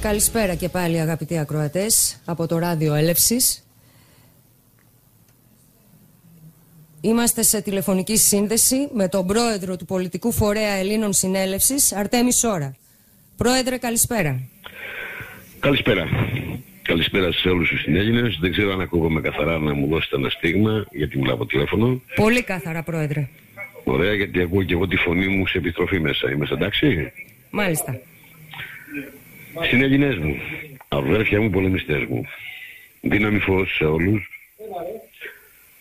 Καλησπέρα και πάλι αγαπητοί ακροατές από το ράδιο Έλευσης. Είμαστε σε τηλεφωνική σύνδεση με τον πρόεδρο του Πολιτικού Φορέα Ελλήνων Συνέλευσης, Αρτέμι Σόρα. Πρόεδρε, καλησπέρα. Καλησπέρα. Καλησπέρα σε όλους τους συνέλληνες. Δεν ξέρω αν ακούγομαι καθαρά να μου δώσετε ένα στίγμα, γιατί μιλάω από τηλέφωνο. Πολύ καθαρά, πρόεδρε. Ωραία, γιατί ακούω και εγώ τη φωνή μου σε επιστροφή μέσα. Είμαστε εντάξει. Μάλιστα. Συνέλληνες μου, αδέρφια μου, πολεμιστές μου. Δύναμη φως σε όλους.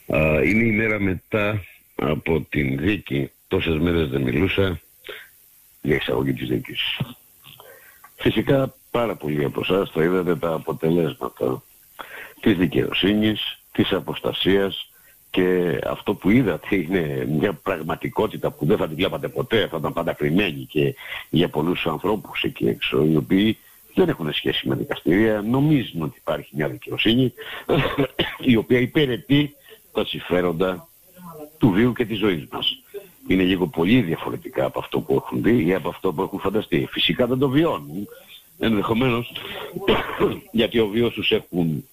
Α, είναι η μέρα μετά από την δίκη. Τόσες μέρες δεν μιλούσα για εξαγωγή της δίκης. Φυσικά πάρα πολλοί από εσάς θα είδατε τα αποτελέσματα της δικαιοσύνης, της αποστασίας και αυτό που είδατε είναι μια πραγματικότητα που δεν θα την βλέπατε ποτέ, θα ήταν πάντα κρυμμένη και για πολλούς ανθρώπους εκεί έξω οι οποίοι δεν έχουν σχέση με δικαστήρια, νομίζουν ότι υπάρχει μια δικαιοσύνη η οποία υπηρετεί τα συμφέροντα του βίου και της ζωής μας. Είναι λίγο πολύ διαφορετικά από αυτό που έχουν δει ή από αυτό που έχουν φανταστεί. Φυσικά δεν το βιώνουν, ενδεχομένως γιατί ο βίος τους έχουν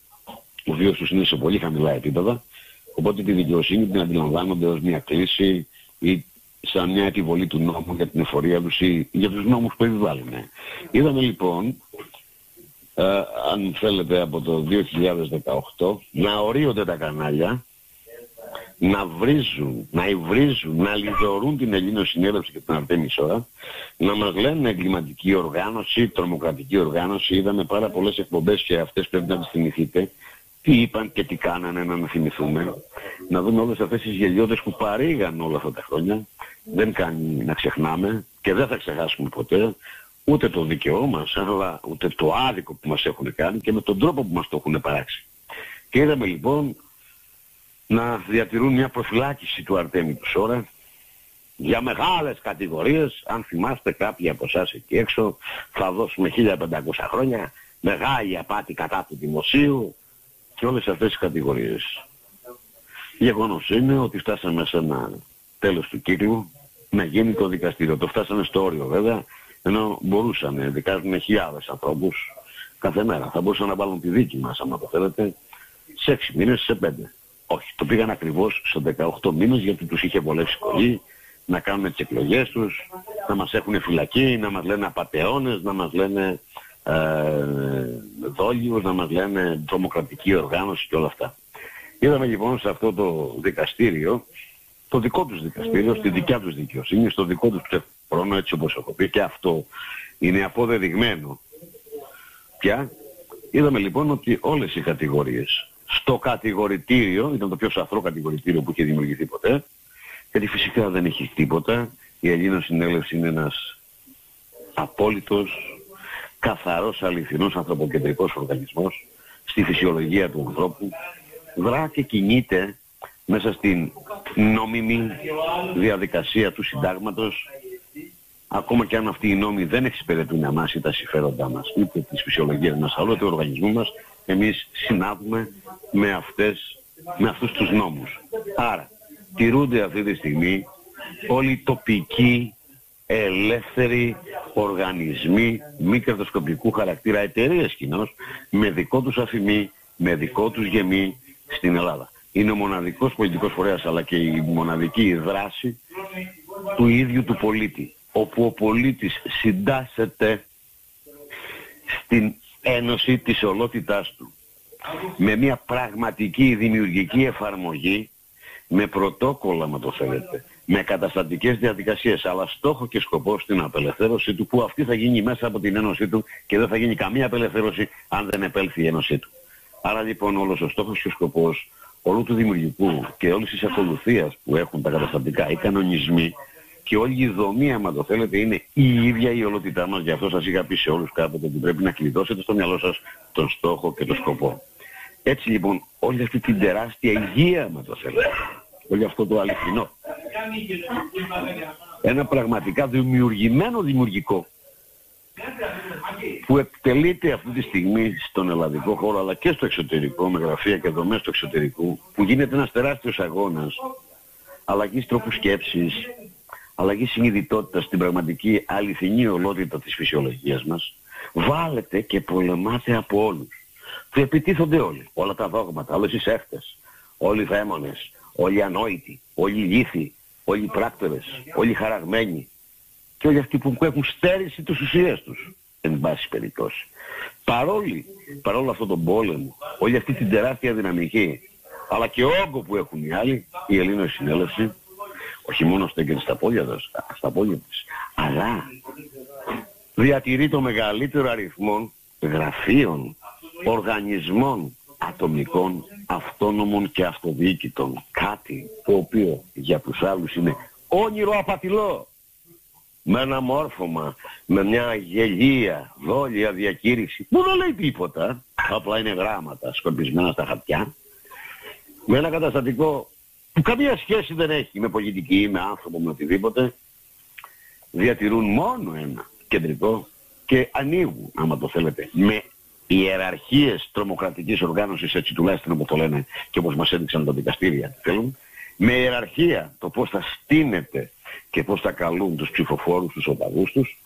ο βίος τους είναι σε πολύ χαμηλά επίπεδα οπότε τη δικαιοσύνη την αντιλαμβάνονται ως μια κλίση ή σαν μια επιβολή του νόμου για την εφορία τους ή για τους νόμους που επιβάλλουν. Είδαμε λοιπόν ε, αν θέλετε από το 2018 να ορίονται τα κανάλια να βρίζουν, να υβρίζουν, να λιδωρούν την Ελλήνο Συνέλευση και την Αρτέμι Σόρα, να μας λένε εγκληματική οργάνωση, τρομοκρατική οργάνωση. Είδαμε πάρα πολλές εκπομπές και αυτές πρέπει να τις θυμηθείτε. Τι είπαν και τι κάνανε να θυμηθούμε. Να δούμε όλες αυτές τις γελιώδες που παρήγαν όλα αυτά τα χρόνια. Δεν κάνει να ξεχνάμε και δεν θα ξεχάσουμε ποτέ ούτε το δικαιό μας, αλλά ούτε το άδικο που μας έχουν κάνει και με τον τρόπο που μας το έχουν παράξει. Και είδαμε λοιπόν να διατηρούν μια προφυλάκηση του Αρτέμι του Σόρα για μεγάλες κατηγορίες, αν θυμάστε κάποιοι από εσάς εκεί έξω, θα δώσουμε 1500 χρόνια, μεγάλη απάτη κατά του δημοσίου και όλες αυτές τις κατηγορίες. Γεγονός είναι ότι φτάσαμε σε ένα τέλος του κύκλου να γίνει το δικαστήριο. Το φτάσαμε στο όριο βέβαια, ενώ μπορούσαν, δικάζουν χιλιάδες ανθρώπους κάθε μέρα. Θα μπορούσαν να βάλουν τη δίκη μας, άμα το θέλετε, σε 6 μήνες, σε 5. Όχι, το πήγαν ακριβώς σε 18 μήνες γιατί τους είχε βολεύσει πολύ να κάνουν τις εκλογές τους, να μας έχουν φυλακή, να μας λένε απατεώνες, να μας λένε ε, δόλιους, να μας λένε τρομοκρατική οργάνωση και όλα αυτά. Είδαμε λοιπόν σε αυτό το δικαστήριο, το δικό τους δικαστήριο, στη δικιά τους δικαιοσύνη, στο δικό τους χρόνο, έτσι όπως έχω πει, και αυτό είναι αποδεδειγμένο πια. Είδαμε λοιπόν ότι όλες οι κατηγορίες στο κατηγορητήριο, ήταν το πιο σαφρό κατηγορητήριο που είχε δημιουργηθεί ποτέ, γιατί φυσικά δεν έχει τίποτα. Η Ελλήνων Συνέλευση είναι ένας απόλυτος, καθαρός, αληθινός ανθρωποκεντρικός οργανισμός στη φυσιολογία του ανθρώπου, δρά και κινείται μέσα στην νόμιμη διαδικασία του συντάγματος ακόμα και αν αυτοί οι νόμοι δεν εξυπηρετούν εμάς ή τα συμφέροντά μας, είτε της φυσιολογίας μας, αλλά του οργανισμού μας, εμείς συνάδουμε με, αυτές, με αυτούς τους νόμους. Άρα, τηρούνται αυτή τη στιγμή όλοι οι τοπικοί ελεύθεροι οργανισμοί μη κερδοσκοπικού χαρακτήρα εταιρείες κοινώς με δικό τους αφημί, με δικό τους γεμί στην Ελλάδα. Είναι ο μοναδικός πολιτικός φορέας αλλά και η μοναδική δράση του ίδιου του πολίτη όπου ο πολίτης συντάσσεται στην ένωση της ολότητάς του με μια πραγματική δημιουργική εφαρμογή με πρωτόκολλα, με το θέλετε, με καταστατικές διαδικασίες, αλλά στόχο και σκοπό στην απελευθέρωση του, που αυτή θα γίνει μέσα από την ένωσή του και δεν θα γίνει καμία απελευθέρωση αν δεν επέλθει η ένωσή του. Άρα λοιπόν όλος ο στόχος και ο σκοπός όλου του δημιουργικού και όλης της ακολουθίας που έχουν τα καταστατικά, οι κανονισμοί, και όλη η δομή, άμα το θέλετε, είναι η ίδια η ολότητά μας. Γι' αυτό σας είχα πει σε όλους κάποτε ότι πρέπει να κλειδώσετε στο μυαλό σας τον στόχο και τον σκοπό. Έτσι λοιπόν, όλη αυτή την τεράστια υγεία, άμα το θέλετε, όλο αυτό το αληθινό, ένα πραγματικά δημιουργημένο δημιουργικό, που εκτελείται αυτή τη στιγμή στον ελλαδικό χώρο αλλά και στο εξωτερικό με γραφεία και δομές του εξωτερικού που γίνεται ένας τεράστιος αγώνας αλλαγής τρόπους σκέψης, αλλαγής συνειδητότητας στην πραγματική αληθινή ολότητα της φυσιολογίας μας, Βάλετε και πολεμάτε από όλους. Του επιτίθονται όλοι. Όλα τα δόγματα, όλες οι σέφτες, όλοι οι δαίμονες, όλοι οι ανόητοι, όλοι οι λύθοι, όλοι οι πράκτορες, όλοι οι χαραγμένοι και όλοι αυτοί που έχουν στέρηση τις ουσίες τους, εν πάση περιπτώσει. Παρόλοι, παρόλο αυτό τον πόλεμο, όλη αυτή την τεράστια δυναμική, αλλά και όγκο που έχουν οι άλλοι, η Ελλήνος συνέλευση, όχι μόνο στέκεται στα πόδια της, στα πόδια της, αλλά διατηρεί το μεγαλύτερο αριθμό γραφείων, οργανισμών ατομικών, αυτόνομων και αυτοδιοίκητων. Κάτι το οποίο για τους άλλους είναι όνειρο απατηλό. Με ένα μόρφωμα, με μια γελία, δόλια διακήρυξη που δεν λέει τίποτα, απλά είναι γράμματα σκορπισμένα στα χαρτιά, με ένα καταστατικό που καμία σχέση δεν έχει με πολιτική, με άνθρωπο, με οτιδήποτε, διατηρούν μόνο ένα κεντρικό και ανοίγουν, άμα το θέλετε, με ιεραρχίες τρομοκρατικής οργάνωσης, έτσι τουλάχιστον όπως το λένε και όπως μας έδειξαν τα δικαστήρια, θέλουν, με ιεραρχία το πώς θα στείνεται και πώς θα καλούν τους ψηφοφόρους, τους οπαδούς τους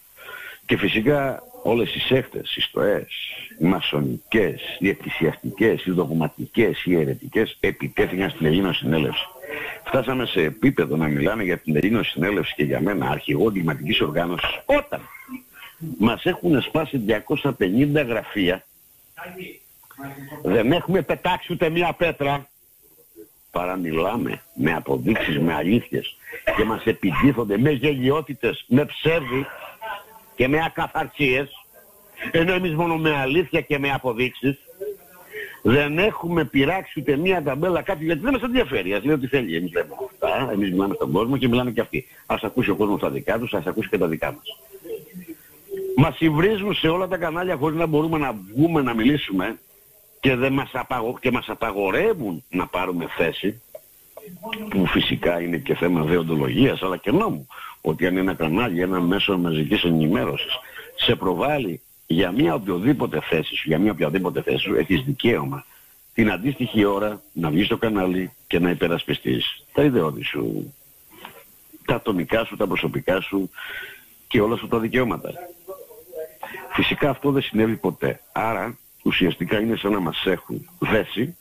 και φυσικά όλες οι σέκτες, οι στοές, οι μασονικές, οι εκκλησιαστικές, οι δογματικές, οι αιρετικές επιτέθηκαν στην Ελλήνο Συνέλευση. Φτάσαμε σε επίπεδο να μιλάμε για την Ελλήνο Συνέλευση και για μένα αρχηγό εγκληματικής οργάνωσης όταν μας έχουν σπάσει 250 γραφεία δεν έχουμε πετάξει ούτε μία πέτρα παρά μιλάμε με αποδείξεις, με αλήθειες και μας επιτίθονται με γελιότητες, με ψεύδι και με ακαθαρσίες ενώ εμείς μόνο με αλήθεια και με αποδείξεις δεν έχουμε πειράξει ούτε μία ταμπέλα κάτι γιατί δεν μας ενδιαφέρει. Ας λέει ότι θέλει. Εμείς λέμε αυτά, εμείς μιλάμε στον κόσμο και μιλάμε και αυτοί. Ας ακούσει ο κόσμος τα δικά τους, ας ακούσει και τα δικά μας. Μας υβρίζουν σε όλα τα κανάλια χωρίς να μπορούμε να βγούμε να μιλήσουμε και, δεν μας, απαγω... και μας απαγορεύουν να πάρουμε θέση που φυσικά είναι και θέμα δεοντολογίας αλλά και νόμου ότι αν ένα κανάλι, ένα μέσο μαζικής ενημέρωσης σε προβάλλει για μια οποιοδήποτε θέση σου, για μια οποιαδήποτε θέση σου έχεις δικαίωμα την αντίστοιχη ώρα να βγεις στο κανάλι και να υπερασπιστείς τα ιδεώδη σου, τα ατομικά σου, τα προσωπικά σου και όλα σου τα δικαιώματα. Φυσικά αυτό δεν συνέβη ποτέ. Άρα ουσιαστικά είναι σαν να μας έχουν δέσει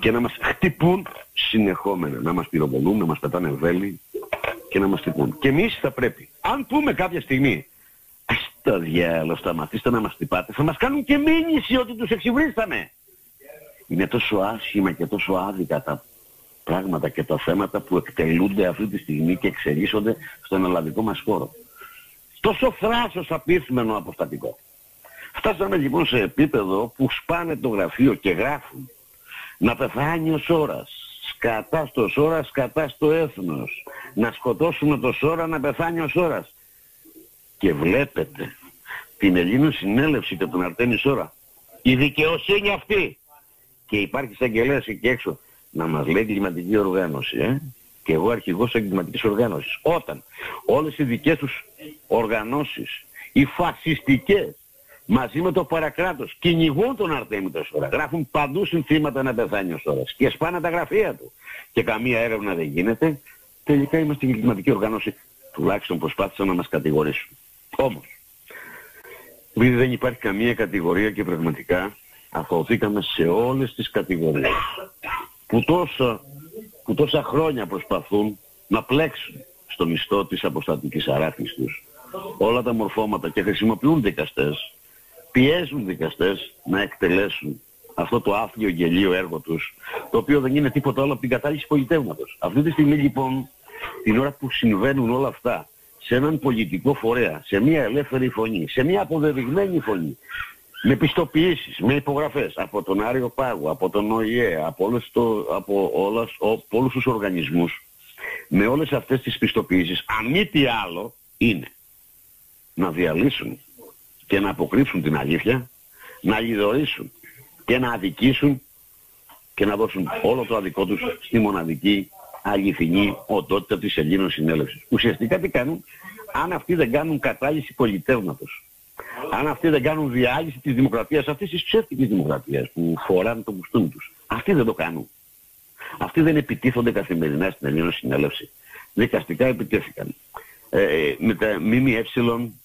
και να μας χτυπούν συνεχόμενα. Να μας πυροβολούν, να μας πετάνε βέλη και να μας χτυπούν. Και εμείς θα πρέπει, αν πούμε κάποια στιγμή, στο διάλογο σταματήστε να μας χτυπάτε, θα μας κάνουν και μήνυση ότι τους εξυβρίσταμε. Είναι τόσο άσχημα και τόσο άδικα τα πράγματα και τα θέματα που εκτελούνται αυτή τη στιγμή και εξελίσσονται στον ελλαδικό μας χώρο. Τόσο θράσος απίθμενο αποστατικό. Φτάσαμε λοιπόν σε επίπεδο που σπάνε το γραφείο και γράφουν να πεθάνει ο Σόρας. Σκατά στο Σόρα, σκατά στο έθνος. Να σκοτώσουμε το Σόρα, να πεθάνει ο Σόρας. Και βλέπετε την Ελλήνου συνέλευση και τον Αρτέμι Σόρα. Η δικαιοσύνη αυτή. Και υπάρχει εισαγγελέας εκεί έξω να μας λέει κλιματική οργάνωση. Ε; Και εγώ αρχηγός εγκληματικής οργάνωσης. Όταν όλες οι δικές τους οργανώσεις, οι φασιστικές, μαζί με το παρακράτος κυνηγούν τον Αρτέμι το Σόρα. Γράφουν παντού συνθήματα να πεθάνει ο Σόρας και σπάνε τα γραφεία του. Και καμία έρευνα δεν γίνεται. Τελικά είμαστε η κλιματική οργάνωση. Τουλάχιστον προσπάθησαν να μας κατηγορήσουν. Όμως, επειδή δεν υπάρχει καμία κατηγορία και πραγματικά αθωωθήκαμε σε όλες τις κατηγορίες που τόσα, που τόσα χρόνια προσπαθούν να πλέξουν στο μισθό της αποστατικής αράθμης τους όλα τα μορφώματα και χρησιμοποιούν δικαστές πιέζουν δικαστές να εκτελέσουν αυτό το άθλιο γελίο έργο τους, το οποίο δεν είναι τίποτα άλλο από την κατάληξη πολιτεύματος. Αυτή τη στιγμή λοιπόν, την ώρα που συμβαίνουν όλα αυτά, σε έναν πολιτικό φορέα, σε μια ελεύθερη φωνή, σε μια αποδεδειγμένη φωνή, με πιστοποιήσεις, με υπογραφές από τον Άριο Πάγο, από τον ΟΗΕ, από, όλους το, από, όλας, από όλους τους οργανισμούς, με όλες αυτές τις πιστοποιήσεις, αν μη τι άλλο, είναι να διαλύσουν και να αποκρύψουν την αλήθεια, να λιδωρήσουν και να αδικήσουν και να δώσουν όλο το αδικό τους στη μοναδική αληθινή οντότητα της Ελλήνων Συνέλευσης. Ουσιαστικά τι κάνουν, αν αυτοί δεν κάνουν κατάλυση πολιτεύματος, αν αυτοί δεν κάνουν διάλυση της δημοκρατίας, αυτής της ψεύτικης δημοκρατίας που φοράνε το κουστούμι τους, αυτοί δεν το κάνουν. Αυτοί δεν επιτίθονται καθημερινά στην Ελλήνων Συνέλευση. Δικαστικά επιτέθηκαν. Ε, με τα ΜΜΕ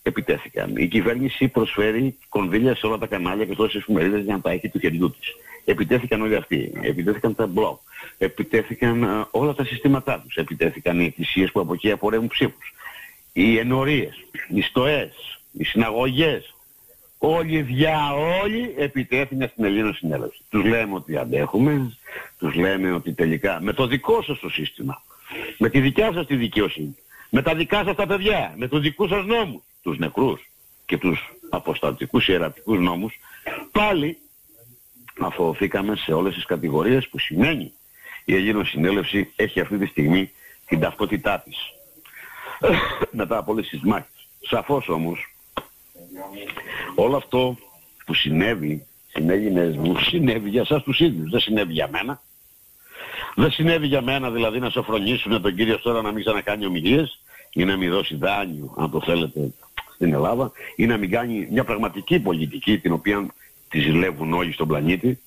επιτέθηκαν. Η κυβέρνηση προσφέρει κονδύλια σε όλα τα κανάλια και τόσες εφημερίδες για να τα έχει του χεριού της. Επιτέθηκαν όλοι αυτοί. Επιτέθηκαν τα μπλοκ. Επιτέθηκαν ε, όλα τα συστήματά τους. Επιτέθηκαν οι εκκλησίες που από εκεί απορρεύουν ψήφους. Οι ενορίες, οι στοές, οι συναγωγές. Όλοι δια όλοι επιτέθηκαν στην Ελλήνων Συνέλευση. Τους λέμε ότι αντέχουμε, τους λέμε ότι τελικά με το δικό σας το σύστημα, με τη δικιά σας τη δικαιοσύνη, με τα δικά σας τα παιδιά, με τους δικούς σας νόμους, τους νεκρούς και τους αποστατικούς ιερατικούς νόμους, πάλι αφοθήκαμε σε όλες τις κατηγορίες που σημαίνει η Ελλήνων Συνέλευση έχει αυτή τη στιγμή την ταυτότητά της. Μετά από όλες τις μάχες. Σαφώς όμως, όλο αυτό που συνέβη, συνέβη, μου, συνέβη για εσάς τους ίδιους, δεν συνέβη για μένα. Δεν συνέβη για μένα δηλαδή να σοφρονήσουν τον κύριο τώρα να μην ξανακάνει ομιλίες ή να μην δώσει δάνειο, αν το θέλετε, στην Ελλάδα ή να μην κάνει μια πραγματική πολιτική την οποία τη ζηλεύουν όλοι στον πλανήτη.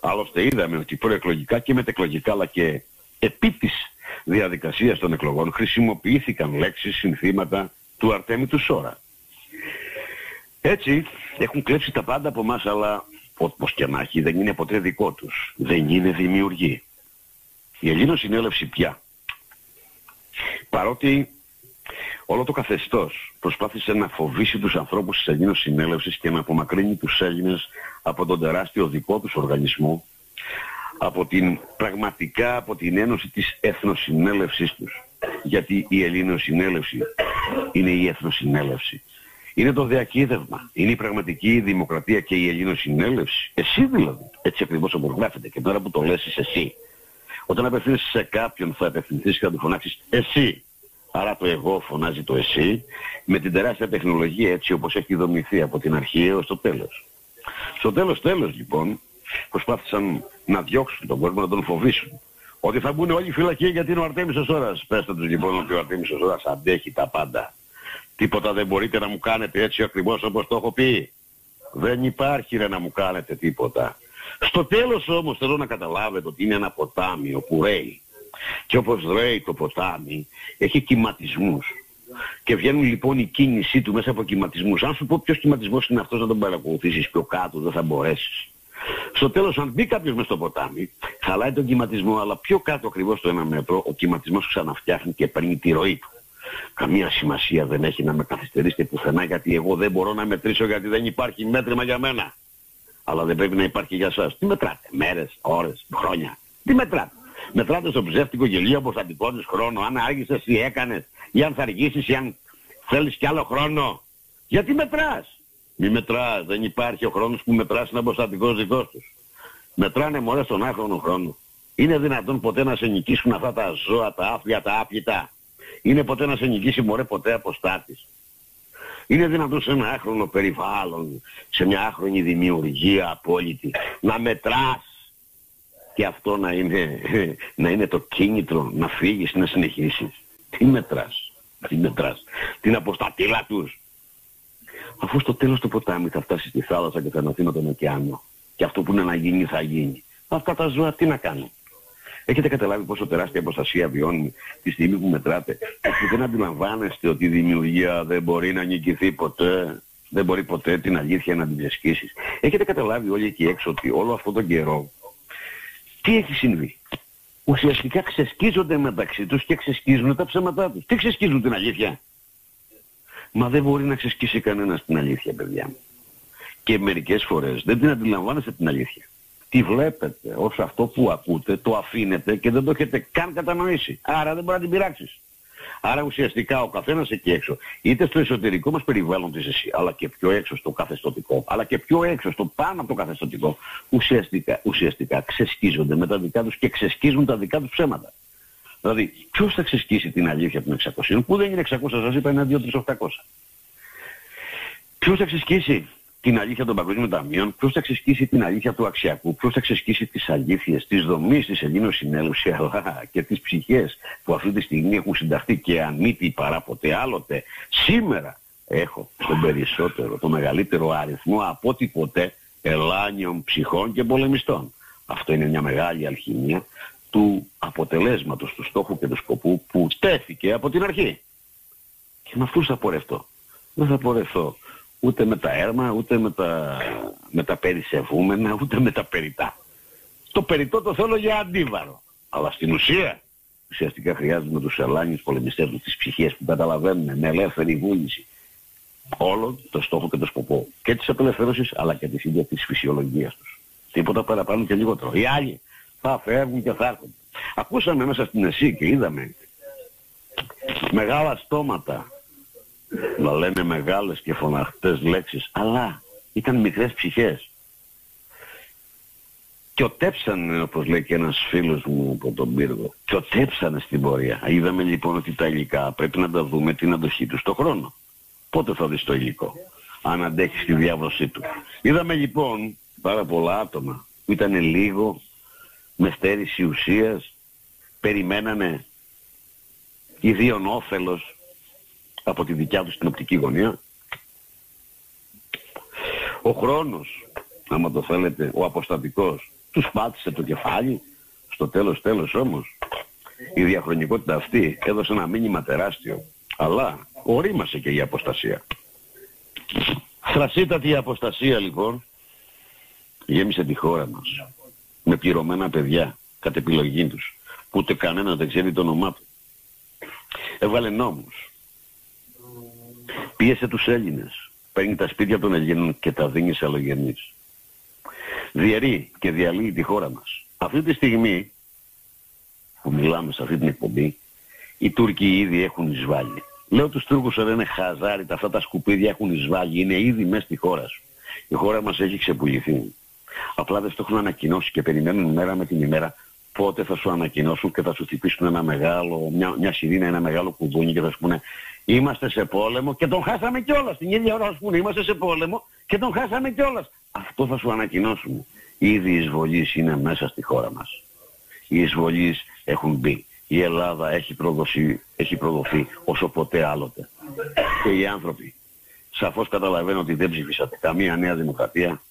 Άλλωστε είδαμε ότι προεκλογικά και μετεκλογικά αλλά και επί της διαδικασίας των εκλογών χρησιμοποιήθηκαν λέξεις, συνθήματα του Αρτέμι του Σόρα. Έτσι έχουν κλέψει τα πάντα από εμάς αλλά όπως και να έχει δεν είναι ποτέ δικό τους. Δεν είναι δημιουργοί. Η Ελλήνων συνέλευση πια. Παρότι όλο το καθεστώς προσπάθησε να φοβήσει τους ανθρώπους της Ελλήνων συνέλευσης και να απομακρύνει τους Έλληνες από τον τεράστιο δικό τους οργανισμό, από την πραγματικά από την ένωση της εθνοσυνέλευσής τους. Γιατί η Ελλήνων συνέλευση είναι η εθνοσυνέλευση. Είναι το διακύδευμα. Είναι η πραγματική δημοκρατία και η Ελλήνων συνέλευση. Εσύ δηλαδή. Έτσι ακριβώς όπως γράφεται. Και τώρα που το λες είσαι εσύ. Όταν απευθύνεσαι σε κάποιον θα απευθυνθείς και θα του φωνάξεις εσύ. Άρα το εγώ φωνάζει το εσύ με την τεράστια τεχνολογία έτσι όπως έχει δομηθεί από την αρχή έως το τέλος. Στο τέλος τέλος λοιπόν προσπάθησαν να διώξουν τον κόσμο, να τον φοβήσουν. Ότι θα μπουν όλοι φυλακοί γιατί είναι ο Αρτέμις ο Σόρας. Πέστε τους λοιπόν ότι ο Αρτέμις ο Σόρας αντέχει τα πάντα. Τίποτα δεν μπορείτε να μου κάνετε έτσι ακριβώς όπως το έχω πει. Δεν υπάρχει ρε να μου κάνετε τίποτα. Στο τέλος όμως θέλω να καταλάβετε ότι είναι ένα ποτάμι όπου ρέει. Και όπως ρέει το ποτάμι έχει κυματισμούς. Και βγαίνουν λοιπόν η κίνησή του μέσα από κυματισμούς. Αν σου πω ποιος κυματισμός είναι αυτός να τον παρακολουθήσεις πιο κάτω δεν θα μπορέσεις. Στο τέλος αν μπει κάποιος μέσα στο ποτάμι, χαλάει τον κυματισμό, αλλά πιο κάτω ακριβώς στο ένα μέτρο, ο κυματισμός ξαναφτιάχνει και παίρνει τη ροή του. Καμία σημασία δεν έχει να με καθυστερήσετε πουθενά γιατί εγώ δεν μπορώ να μετρήσω γιατί δεν υπάρχει μέτρημα για μένα. Αλλά δεν πρέπει να υπάρχει για σας. Τι μετράτε, μέρες, ώρες, χρόνια. Τι μετράτε. Μετράτε στο ψεύτικο γελίο πως θα χρόνο, αν άργησες ή έκανες, ή αν θα αργήσεις ή αν θέλεις κι άλλο χρόνο. Γιατί μετράς; Μη μετράς, δεν υπάρχει ο χρόνος που μετράς είναι αποστατικός δικός τους. Μετράνε μωρές στον άχρονο χρόνο. Είναι δυνατόν ποτέ να σε νικήσουν αυτά τα ζώα, τα άφλια, τα άπλητα; Είναι ποτέ να σε νικήσει μωρέ ποτέ αποστάτης; Είναι δυνατόν σε ένα άχρονο περιβάλλον, σε μια άχρονη δημιουργία απόλυτη, να μετράς και αυτό να είναι, να είναι το κίνητρο να φύγεις, να συνεχίσεις. Τι μετράς, τι μετράς, την αποστατήλα τους. Αφού στο τέλος το ποτάμι θα φτάσει στη θάλασσα και θα αναθεί με τον ωκεάνο και αυτό που είναι να γίνει θα γίνει. Αυτά τα ζώα τι να κάνουν; Έχετε καταλάβει πόσο τεράστια αποστασία βιώνει τη στιγμή που μετράτε. Και δεν αντιλαμβάνεστε ότι η δημιουργία δεν μπορεί να νικηθεί ποτέ. Δεν μπορεί ποτέ την αλήθεια να την διασκήσεις. Έχετε καταλάβει όλοι εκεί έξω ότι όλο αυτόν τον καιρό τι έχει συμβεί; Ουσιαστικά ξεσκίζονται μεταξύ τους και ξεσκίζουν τα ψέματά τους. Τι ξεσκίζουν την αλήθεια; Μα δεν μπορεί να ξεσκίσει κανένας την αλήθεια, παιδιά μου. Και μερικές φορές δεν την αντιλαμβάνεστε την αλήθεια τη βλέπετε ως αυτό που ακούτε, το αφήνετε και δεν το έχετε καν κατανοήσει. Άρα δεν μπορεί να την πειράξεις. Άρα ουσιαστικά ο καθένας εκεί έξω, είτε στο εσωτερικό μας περιβάλλον της εσύ, αλλά και πιο έξω στο καθεστωτικό, αλλά και πιο έξω στο πάνω από το καθεστωτικό, ουσιαστικά, ουσιαστικά ξεσκίζονται με τα δικά τους και ξεσκίζουν τα δικά τους ψέματα. Δηλαδή, ποιος θα ξεσκίσει την αλήθεια των 600, που δεν είναι 600, σας είπα, είναι 2-3-800. Ποιος θα ξεσκίσει; Την αλήθεια των παγκοσμίων ταμείων, ποιος θα ξεσκίσει την αλήθεια του αξιακού, ποιος θα ξεσκίσει τις αλήθειες, τις δομής της Ελλήνων συνέλευση, αλλά και τις ψυχές που αυτή τη στιγμή έχουν συνταχθεί και ανήτη παρά ποτέ άλλοτε. Σήμερα έχω τον περισσότερο, το μεγαλύτερο αριθμό από ό,τι ποτέ ελάνιων ψυχών και πολεμιστών. Αυτό είναι μια μεγάλη αλχημία του αποτελέσματος, του στόχου και του σκοπού που τέθηκε από την αρχή. Και Και με αυτούς θα πορευτώ. Δεν θα πορευτώ ούτε με τα έρμα, ούτε με τα, με τα περισσευούμενα, ούτε με τα περιτά. Το περιτό το θέλω για αντίβαρο. Αλλά στην ουσία, ουσιαστικά χρειάζεται τους ελάνιους πολεμιστές τους τις ψυχές που καταλαβαίνουν με ελεύθερη βούληση όλο το στόχο και το σκοπό και της απελευθέρωσης αλλά και της ίδιας της φυσιολογίας τους. Τίποτα παραπάνω και λιγότερο. Οι άλλοι θα φεύγουν και θα έρχονται. Ακούσαμε μέσα στην ΕΣΥ και είδαμε μεγάλα στόματα να λένε μεγάλες και φωναχτές λέξεις αλλά ήταν μικρές ψυχές. Και οτέψανε όπως λέει και ένας φίλος μου από τον πύργο και οτέψανε στην πορεία. Είδαμε λοιπόν ότι τα υλικά πρέπει να τα δούμε την αντοχή τους στο χρόνο. Πότε θα δεις το υλικό αν αντέχεις τη διάβρωσή του. Είδαμε λοιπόν πάρα πολλά άτομα. Που ήταν λίγο με στέρηση ουσίας. Περιμένανε ιδίων όφελος από τη δικιά τους την οπτική γωνία. Ο χρόνος άμα το θέλετε ο αποστατικός τους πάτησε το κεφάλι. Στο τέλος τέλος όμως η διαχρονικότητα αυτή έδωσε ένα μήνυμα τεράστιο αλλά ορίμασε και η αποστασία. Θρασίτατη η αποστασία λοιπόν γέμισε τη χώρα μας με πληρωμένα παιδιά κατ' επιλογή τους που ούτε κανένας δεν ξέρει το όνομά του. Έβγαλε νόμους πίεσε τους Έλληνες παίρνει τα σπίτια των Ελλήνων και τα δίνει σε αλλογενείς διαιρεί και διαλύει τη χώρα μας αυτή τη στιγμή που μιλάμε σε αυτή την εκπομπή οι Τούρκοι ήδη έχουν εισβάλει Λέω τους Τούρκους ότι είναι χαζάρι, αυτά τα σκουπίδια έχουν εισβάλει, είναι ήδη μέσα στη χώρα σου. Η χώρα μας έχει ξεπουληθεί. Απλά δεν στο έχουν ανακοινώσει και περιμένουν μέρα με την ημέρα πότε θα σου ανακοινώσουν και θα σου χτυπήσουν ένα μεγάλο, μια, μια σιρήνα, ένα μεγάλο κουδούνι και θα σου πούνε είμαστε σε πόλεμο και τον χάσαμε κιόλας. Την ίδια ώρα θα σου πούνε είμαστε σε πόλεμο και τον χάσαμε κιόλας. Αυτό θα σου ανακοινώσουν. Ήδη οι εισβολείς είναι μέσα στη χώρα μας. Οι εισβολείς έχουν μπει. Η Ελλάδα έχει προδοθεί, έχει προδοθεί όσο ποτέ άλλοτε. Και οι άνθρωποι σαφώς καταλαβαίνουν ότι δεν ψηφίσατε καμία νέα δημοκρατία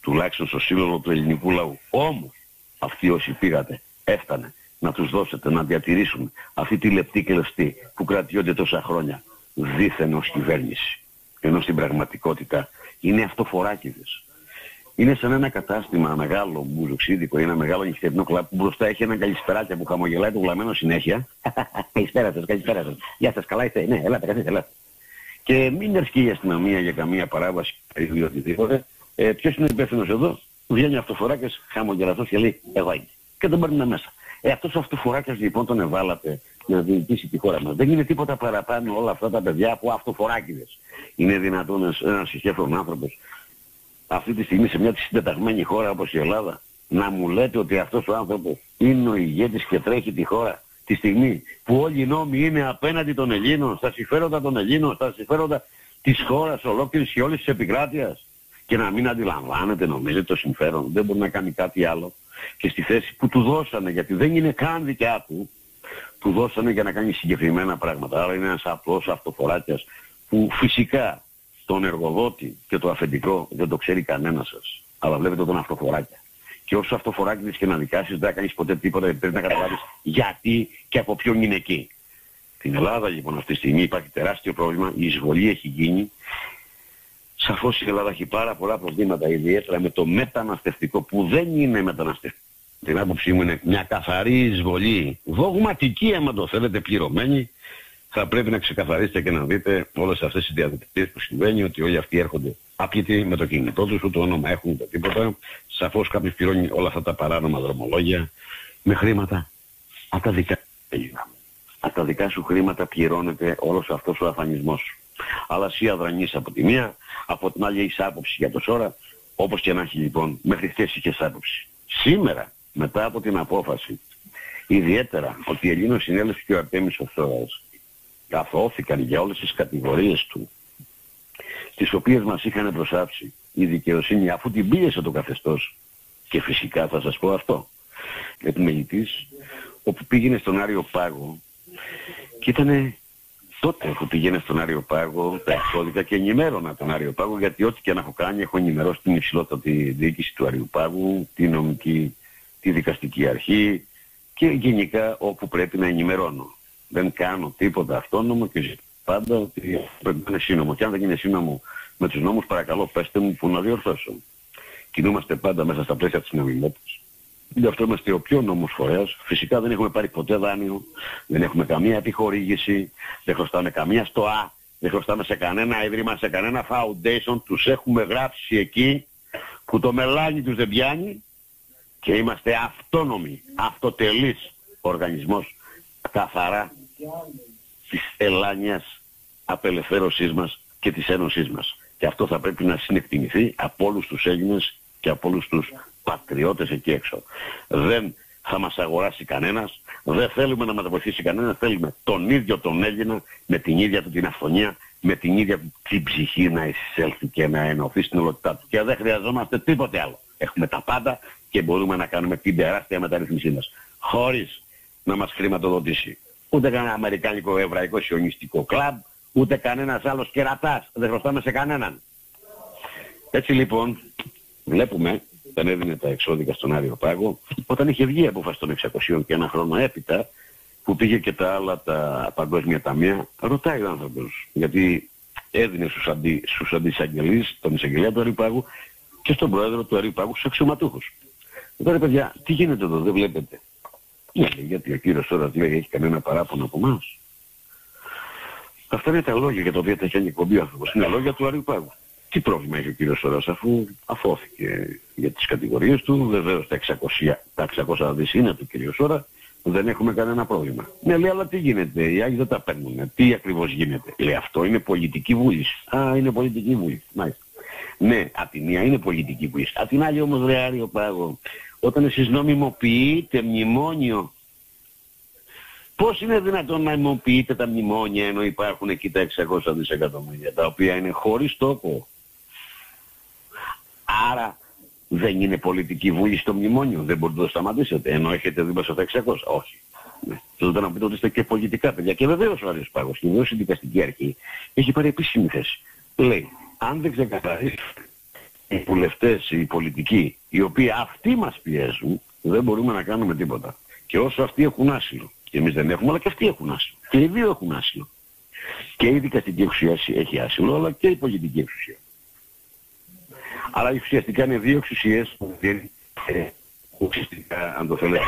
τουλάχιστον στο σύλλογο του ελληνικού λαού. Όμως αυτοί όσοι πήγατε έφτανε να τους δώσετε να διατηρήσουν αυτή τη λεπτή και λευστή που κρατιόνται τόσα χρόνια δίθεν ως κυβέρνηση. Ενώ στην πραγματικότητα είναι αυτοφοράκιδες. Είναι σαν ένα κατάστημα μεγάλο μπουζουξίδικο ή ένα μεγάλο νυχτερινό κλαμπ που μπροστά έχει ένα καλησπεράκια που χαμογελάει το γλαμμένο συνέχεια. καλησπέρα σας, καλησπέρα σας. Γεια σας, καλά είστε. Ναι, ελάτε, καθίστε, ελάτε. Και μην έρχεται η αστυνομία για καμία παράβαση ή οτιδήποτε. Ε, ποιος είναι υπεύθυνος εδώ, βγαίνει αυτοφοράκες χαμογελαστός και λέει εγώ είμαι. Και τον παίρνουμε μέσα. Ε, αυτός ο αυτοφοράκες λοιπόν τον εβάλατε να διοικήσει τη χώρα μας. Δεν είναι τίποτα παραπάνω όλα αυτά τα παιδιά που αυτοφοράκιδες. Είναι δυνατόν ένας συγχέφρον άνθρωπος αυτή τη στιγμή σε μια συντεταγμένη χώρα όπως η Ελλάδα να μου λέτε ότι αυτός ο άνθρωπος είναι ο ηγέτης και τρέχει τη χώρα τη στιγμή που όλοι οι νόμοι είναι απέναντι των Ελλήνων, στα συμφέροντα των Ελλήνων, στα συμφέροντα της χώρας ολόκληρης και όλης της επικράτειας και να μην αντιλαμβάνεται νομίζετε το συμφέρον, δεν μπορεί να κάνει κάτι άλλο και στη θέση που του δώσανε, γιατί δεν είναι καν δικιά του, του δώσανε για να κάνει συγκεκριμένα πράγματα. Άρα είναι ένας απλός αυτοφοράκιας που φυσικά τον εργοδότη και το αφεντικό δεν το ξέρει κανένας σας. Αλλά βλέπετε τον αυτοφοράκια. Και όσο αυτοφοράκι και να δικάσεις δεν θα κάνεις ποτέ τίποτα γιατί πρέπει να καταλάβεις γιατί και από ποιον είναι εκεί. Στην Ελλάδα λοιπόν αυτή τη στιγμή υπάρχει τεράστιο πρόβλημα, η εισβολή έχει γίνει. Σαφώς η Ελλάδα έχει πάρα πολλά προβλήματα ιδιαίτερα με το μεταναστευτικό που δεν είναι μεταναστευτικό. Την άποψή μου είναι μια καθαρή εισβολή, δογματική άμα το θέλετε πληρωμένη, θα πρέπει να ξεκαθαρίσετε και να δείτε όλες αυτές τις διαδικασίες που συμβαίνει, ότι όλοι αυτοί έρχονται άπλητοι με το κινητό τους, ούτε όνομα έχουν ούτε τίποτα. Σαφώς κάποιος πληρώνει όλα αυτά τα παράνομα δρομολόγια με χρήματα από τα δικά Από τα δικά σου χρήματα πληρώνεται όλος αυτός ο αφανισμός. Αλλά εσύ αδρανείς από τη μία, από την άλλη έχεις άποψη για το σώρα, όπως και να έχει λοιπόν, μέχρι χθες είχες άποψη. Σήμερα, μετά από την απόφαση, ιδιαίτερα ότι η Ελλήνος συνέλευση και ο Αρτέμις Οσόρας καθόθηκαν για όλες τις κατηγορίες του τις οποίες μας είχαν προσάψει η δικαιοσύνη αφού την πίεσε το καθεστώς και φυσικά θα σας πω αυτό επιμελητής όπου πήγαινε στον Άριο Πάγο και ήταν τότε που πήγαινε στον Άριο Πάγο τα εξώδικα και ενημέρωνα τον Άριο Πάγο γιατί ό,τι και να έχω κάνει έχω ενημερώσει την υψηλότατη διοίκηση του Άριου Πάγου, τη νομική, τη δικαστική αρχή και γενικά όπου πρέπει να ενημερώνω δεν κάνω τίποτα αυτόνομο και ζητάω πάντα ότι πρέπει να είναι σύνομο. Και αν δεν είναι σύνομο με τους νόμους, παρακαλώ πέστε μου που να διορθώσω. Κινούμαστε πάντα μέσα στα πλαίσια της νομιμότητας. Γι' αυτό είμαστε ο πιο νόμος φορέας. Φυσικά δεν έχουμε πάρει ποτέ δάνειο, δεν έχουμε καμία επιχορήγηση, δεν χρωστάμε καμία στοά, δεν χρωστάμε σε κανένα ίδρυμα, σε κανένα foundation. Τους έχουμε γράψει εκεί που το μελάνι τους δεν πιάνει και είμαστε αυτόνομοι, αυτοτελείς οργανισμός καθαρά της ελάνιας απελευθέρωσής μας και της ένωσής μας. Και αυτό θα πρέπει να συνεκτιμηθεί από όλους τους Έλληνες και από όλους τους πατριώτες εκεί έξω. Δεν θα μας αγοράσει κανένας, δεν θέλουμε να μας βοηθήσει κανένας, θέλουμε τον ίδιο τον Έλληνα με την ίδια του την αυθονία, με την ίδια του την ψυχή να εισέλθει και να ενωθεί στην ολότητά του. Και δεν χρειαζόμαστε τίποτε άλλο. Έχουμε τα πάντα και μπορούμε να κάνουμε την τεράστια μεταρρύθμισή μας. Χωρίς να μας χρηματοδοτήσει ούτε κανένα αμερικάνικο εβραϊκό σιωνιστικό κλαμπ, ούτε κανένας άλλος κερατάς. Δεν χρωστάμε σε κανέναν. Έτσι λοιπόν βλέπουμε, δεν έδινε τα εξώδικα στον Άριο Πάγο, όταν είχε βγει η απόφαση των 600 και ένα χρόνο έπειτα, που πήγε και τα άλλα τα παγκόσμια ταμεία, ρωτάει ο άνθρωπος, γιατί έδινε στους, αντι, στους αντισαγγελείς, τον εισαγγελέα του Αριπάγου και στον πρόεδρο του Αριπάγου στους αξιωματούχους. Τώρα παιδιά, τι γίνεται εδώ, δεν βλέπετε. Ναι, γιατί ο κύριος τώρα λέει έχει κανένα παράπονο από εμάς. Αυτά είναι τα λόγια για τα οποία τα έχει εκπομπή ο άνθρωπος. Είναι λόγια του Αριού Πάγου. Τι πρόβλημα έχει ο κύριος Σόρας αφού αφώθηκε για τις κατηγορίες του. Βεβαίως τα 600, τα 600 δις είναι του κύριου Σόρα. Δεν έχουμε κανένα πρόβλημα. Ναι, λέει, αλλά τι γίνεται, οι Άγιοι δεν τα παίρνουν. Τι ακριβώς γίνεται. Λέει, αυτό είναι πολιτική βούληση. Α, είναι πολιτική βούληση. Μάλιστα. Ναι, απ' τη μία είναι πολιτική βούληση. Απ' την άλλη όμως, ρε Άριο Πάγο, όταν εσείς νομιμοποιείτε μνημόνιο Πώς είναι δυνατόν να νομιμοποιείτε τα μνημόνια ενώ υπάρχουν εκεί τα 600 δισεκατομμύρια τα οποία είναι χωρίς τόπο; Άρα δεν είναι πολιτική βούληση στο μνημόνιο. Δεν μπορείτε να το σταματήσετε ενώ έχετε δίπλα στα 600. Όχι. Ναι. Θέλετε να πείτε ότι είστε και πολιτικά παιδιά. Και βεβαίως ο Άριος Πάγος, και βεβαίως η δικαστική αρχή, έχει πάρει επίσημη θέση. Λέει, αν δεν ξεκαθαρίσει οι βουλευτές, οι πολιτικοί, οι οποίοι αυτοί μας πιέζουν, δεν μπορούμε να κάνουμε τίποτα. Και όσο αυτοί έχουν άσυλο, και εμείς δεν έχουμε, αλλά και αυτοί έχουν άσυλο. Και οι δύο έχουν άσυλο. Και η δικαστική εξουσία έχει άσυλο, αλλά και η πολιτική εξουσία. Αλλά ουσιαστικά είναι δύο εξουσίες που ε, ουσιαστικά, αν το θέλετε,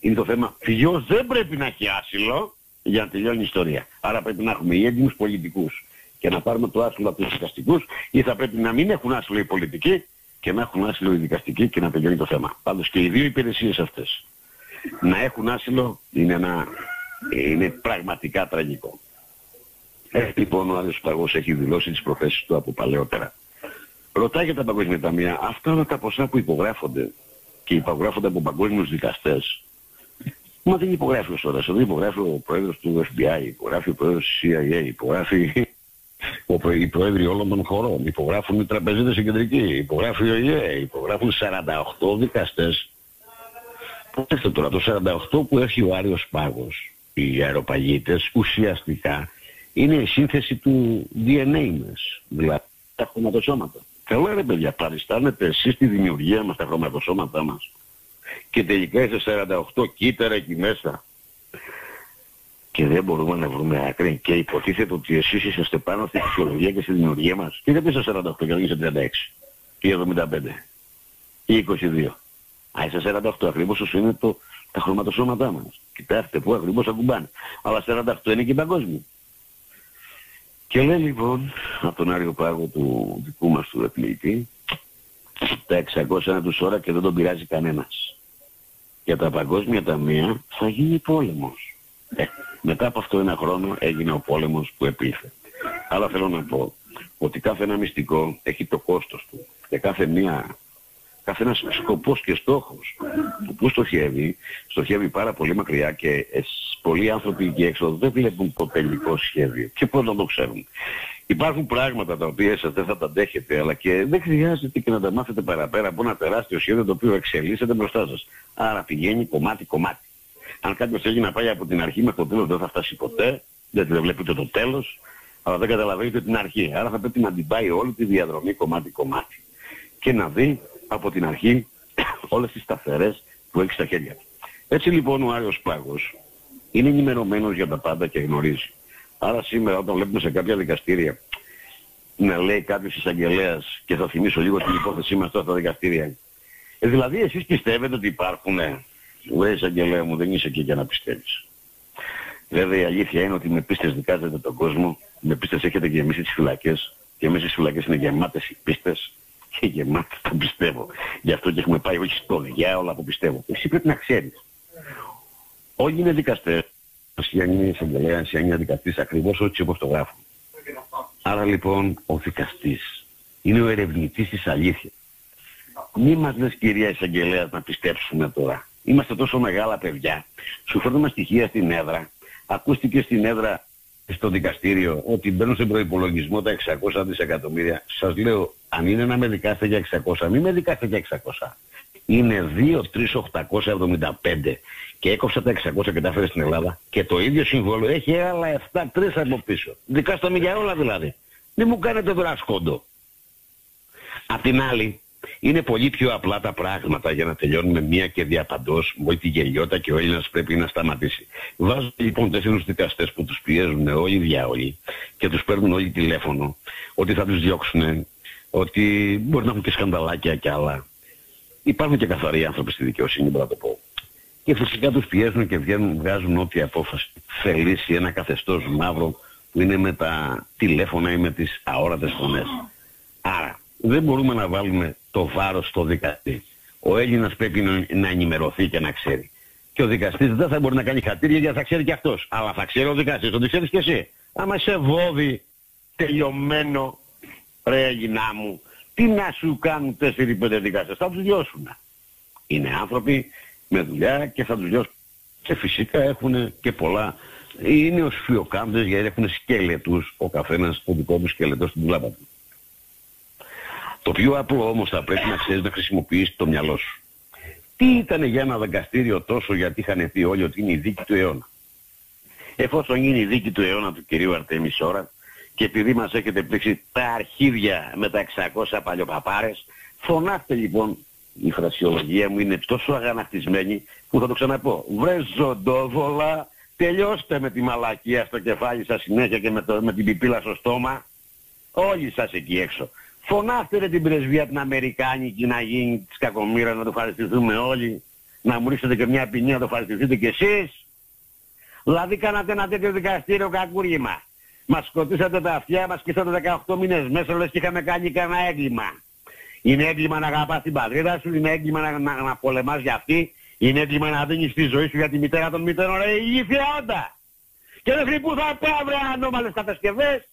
είναι το θέμα ποιος δεν πρέπει να έχει άσυλο για να τελειώνει η ιστορία. Άρα πρέπει να έχουμε οι έντιμους πολιτικούς και να πάρουμε το άσυλο από τους δικαστικούς ή θα πρέπει να μην έχουν άσυλο οι πολιτικοί και να έχουν άσυλο οι δικαστικοί και να τελειώνει το θέμα. Πάντως και οι δύο υπηρεσίες αυτές να έχουν άσυλο είναι, ένα, είναι πραγματικά τραγικό. Ε, λοιπόν ο Άδειος Παγός έχει δηλώσει τις προθέσεις του από παλαιότερα. Ρωτάει για τα παγκόσμια ταμεία, αυτά όλα τα ποσά που υπογράφονται και υπογράφονται από παγκόσμιους δικαστές, Μα δεν υπογράφει ο Σόρας, δεν υπογράφει ο πρόεδρος του FBI, υπογράφει ο πρόεδρος της CIA, υπογράφει οι πρόεδροι όλων των χωρών, υπογράφουν οι τραπεζίτες οι κεντρικοί, υπογράφει ο ΙΕ, υπογράφουν 48 δικαστές. Πότε τώρα, το 48 που έχει ο Άριος Πάγος, οι αεροπαγίτες, ουσιαστικά είναι η σύνθεση του DNA μας, δηλαδή τα χρωματοσώματα. Καλά ρε παιδιά, παριστάνετε εσείς τη δημιουργία μας, τα χρωματοσώματά μας. Και τελικά είσαι 48 κύτταρα εκεί μέσα και δεν μπορούμε να βρούμε άκρη και υποτίθεται ότι εσείς είσαστε πάνω στη φυσιολογία και στη δημιουργία μας. Και γιατί είσαι 48 και δεν είσαι 36 ή 75 ή 22. Α, είσαι 48 ακριβώς όσο είναι το, τα χρωματοσώματά μας. Κοιτάξτε που ακριβώς ακουμπάνε. Αλλά 48 είναι και παγκόσμιο. Και λέει λοιπόν από τον Άριο Πάγο του δικού μας του επλήτη τα 600 είναι τους ώρα και δεν τον πειράζει κανένας. Για τα παγκόσμια ταμεία θα γίνει πόλεμος. Ε, μετά από αυτό ένα χρόνο έγινε ο πόλεμος που επήλθε. Αλλά θέλω να πω ότι κάθε ένα μυστικό έχει το κόστος του και κάθε μία κάθε ένας σκοπός και στόχος που, που στοχεύει, στοχεύει πάρα πολύ μακριά και πολλοί άνθρωποι εκεί έξω δεν βλέπουν το τελικό σχέδιο και πώς να το ξέρουν. Υπάρχουν πράγματα τα οποία εσείς δεν θα τα αντέχετε αλλά και δεν χρειάζεται και να τα μάθετε παραπέρα από ένα τεράστιο σχέδιο το οποίο εξελίσσεται μπροστά σας. Άρα πηγαίνει κομμάτι-κομμάτι. Αν κάποιος θέλει να πάει από την αρχή μέχρι το τέλος δεν θα φτάσει ποτέ, γιατί δεν βλέπετε το τέλος, αλλά δεν καταλαβαίνετε την αρχή. Άρα θα πρέπει να την πάει όλη τη διαδρομή κομμάτι-κομμάτι και να δει από την αρχή όλες τις σταθερές που έχει στα χέρια του. Έτσι λοιπόν ο Άριος Πλάγος είναι ενημερωμένος για τα πάντα και γνωρίζει Άρα σήμερα όταν βλέπουμε σε κάποια δικαστήρια να λέει κάποιος εισαγγελέας και θα θυμίσω λίγο την υπόθεσή μας τώρα στα δικαστήρια. Ε, δηλαδή εσείς πιστεύετε ότι υπάρχουν, ε, λέει εισαγγελέα μου δεν είσαι εκεί για να πιστεύεις. Βέβαια η αλήθεια είναι ότι με πίστες δικάζετε τον κόσμο, με πίστες έχετε γεμίσει τις φυλακές και μέσα στις φυλακές είναι γεμάτες οι πίστες και γεμάτες το πιστεύω. Γι' αυτό και έχουμε πάει όχι στο διάολο που πιστεύω. Εσύ πρέπει να ξέρεις. Όλοι είναι δικαστές. Αν είναι εισαγγελέας, αν είναι δικαστής, ακριβώς έτσι όπως το γράφουν. Άρα λοιπόν ο δικαστής είναι ο ερευνητής της αλήθειας. Μη μας λες κυρία εισαγγελέα να πιστέψουμε τώρα. Είμαστε τόσο μεγάλα παιδιά. Σου φέρνουμε στοιχεία στην έδρα. Ακούστηκε στην έδρα στο δικαστήριο ότι μπαίνουν σε προϋπολογισμό τα 600 δισεκατομμύρια. Σας λέω, αν είναι να με δικάσετε για 600, μην με δικάσετε για 600. Είναι 2-3-875 και έκοψα τα 600 και τα έφερε στην Ελλάδα και το ίδιο συμβόλαιο έχει άλλα 7-3 από πίσω. Δικάστε με για όλα δηλαδή. Μην μου κάνετε τώρα σκόντο. Απ' την άλλη, είναι πολύ πιο απλά τα πράγματα για να τελειώνουμε μία και διαπαντός με τη γελιότητα και ο Έλληνας πρέπει να σταματήσει. Βάζω λοιπόν τέσσερις δικαστές που τους πιέζουν όλοι οι διάολοι και τους παίρνουν όλοι τηλέφωνο ότι θα τους διώξουν, ότι μπορεί να έχουν και σκανδαλάκια κι άλλα. Υπάρχουν και καθαροί άνθρωποι στη δικαιοσύνη, μπορώ να το πω. Και φυσικά τους πιέζουν και βγαίνουν, βγάζουν ό,τι απόφαση θελήσει ένα καθεστώς μαύρο που είναι με τα τηλέφωνα ή με τις αόρατες φωνές. Άρα, δεν μπορούμε να βάλουμε το βάρος στο δικαστή. Ο Έλληνας πρέπει να ενημερωθεί και να ξέρει. Και ο δικαστής δεν θα μπορεί να κάνει χατήρια γιατί θα ξέρει και αυτός. Αλλά θα ξέρει ο δικαστής, το ξέρεις και εσύ. Άμα σε βόδι τελειωμένο, ρε Έλληνά μου, τι να σου κάνουν 4-5 δικαστές, θα τους διώσουν. Είναι άνθρωποι με δουλειά και θα τους διώσουν. Και φυσικά έχουν και πολλά. Είναι ως φιοκάμπτες γιατί έχουν σκέλετους ο καθένας το δικός του σκέλετο στην πλάτα του. Το πιο απλό όμως θα πρέπει να ξέρεις να χρησιμοποιήσεις το μυαλό σου. Τι ήταν για ένα δικαστήριο τόσο γιατί είχαν πει όλοι ότι είναι η δίκη του αιώνα; Εφόσον είναι η δίκη του αιώνα του κυρίου Αρτέμις Ωρα και επειδή μας έχετε πλήξει τα αρχίδια με τα 600 παλιοπαπάρες, φωνάστε λοιπόν, η φρασιολογία μου είναι τόσο αγανακτισμένη που θα το ξαναπώ. Βρε ζωντόβολα, τελειώστε με τη μαλακία στο κεφάλι σας συνέχεια και με, το, με την πιπίλα στο στόμα. Όλοι σας εκεί έξω. Φωνάστε ρε την πρεσβεία την Αμερικάνικη να γίνει της κακομήρας να το ευχαριστηθούμε όλοι. Να μου ρίξετε και μια ποινή να το ευχαριστηθείτε κι εσείς. Δηλαδή κάνατε ένα τέτοιο δικαστήριο κακούργημα. Μας σκοτήσατε τα αυτιά, μας κοίσατε 18 μήνες μέσα, λες και είχαμε κάνει κανένα έγκλημα. Είναι έγκλημα να αγαπάς την πατρίδα σου, είναι έγκλημα να, να, να πολεμάς για αυτή, είναι έγκλημα να δίνεις τη ζωή σου για τη μητέρα των μητέρων, ρε ηλίθια όντα. Και δεν που θα πάω βρε ανώμαλες κατασκευές.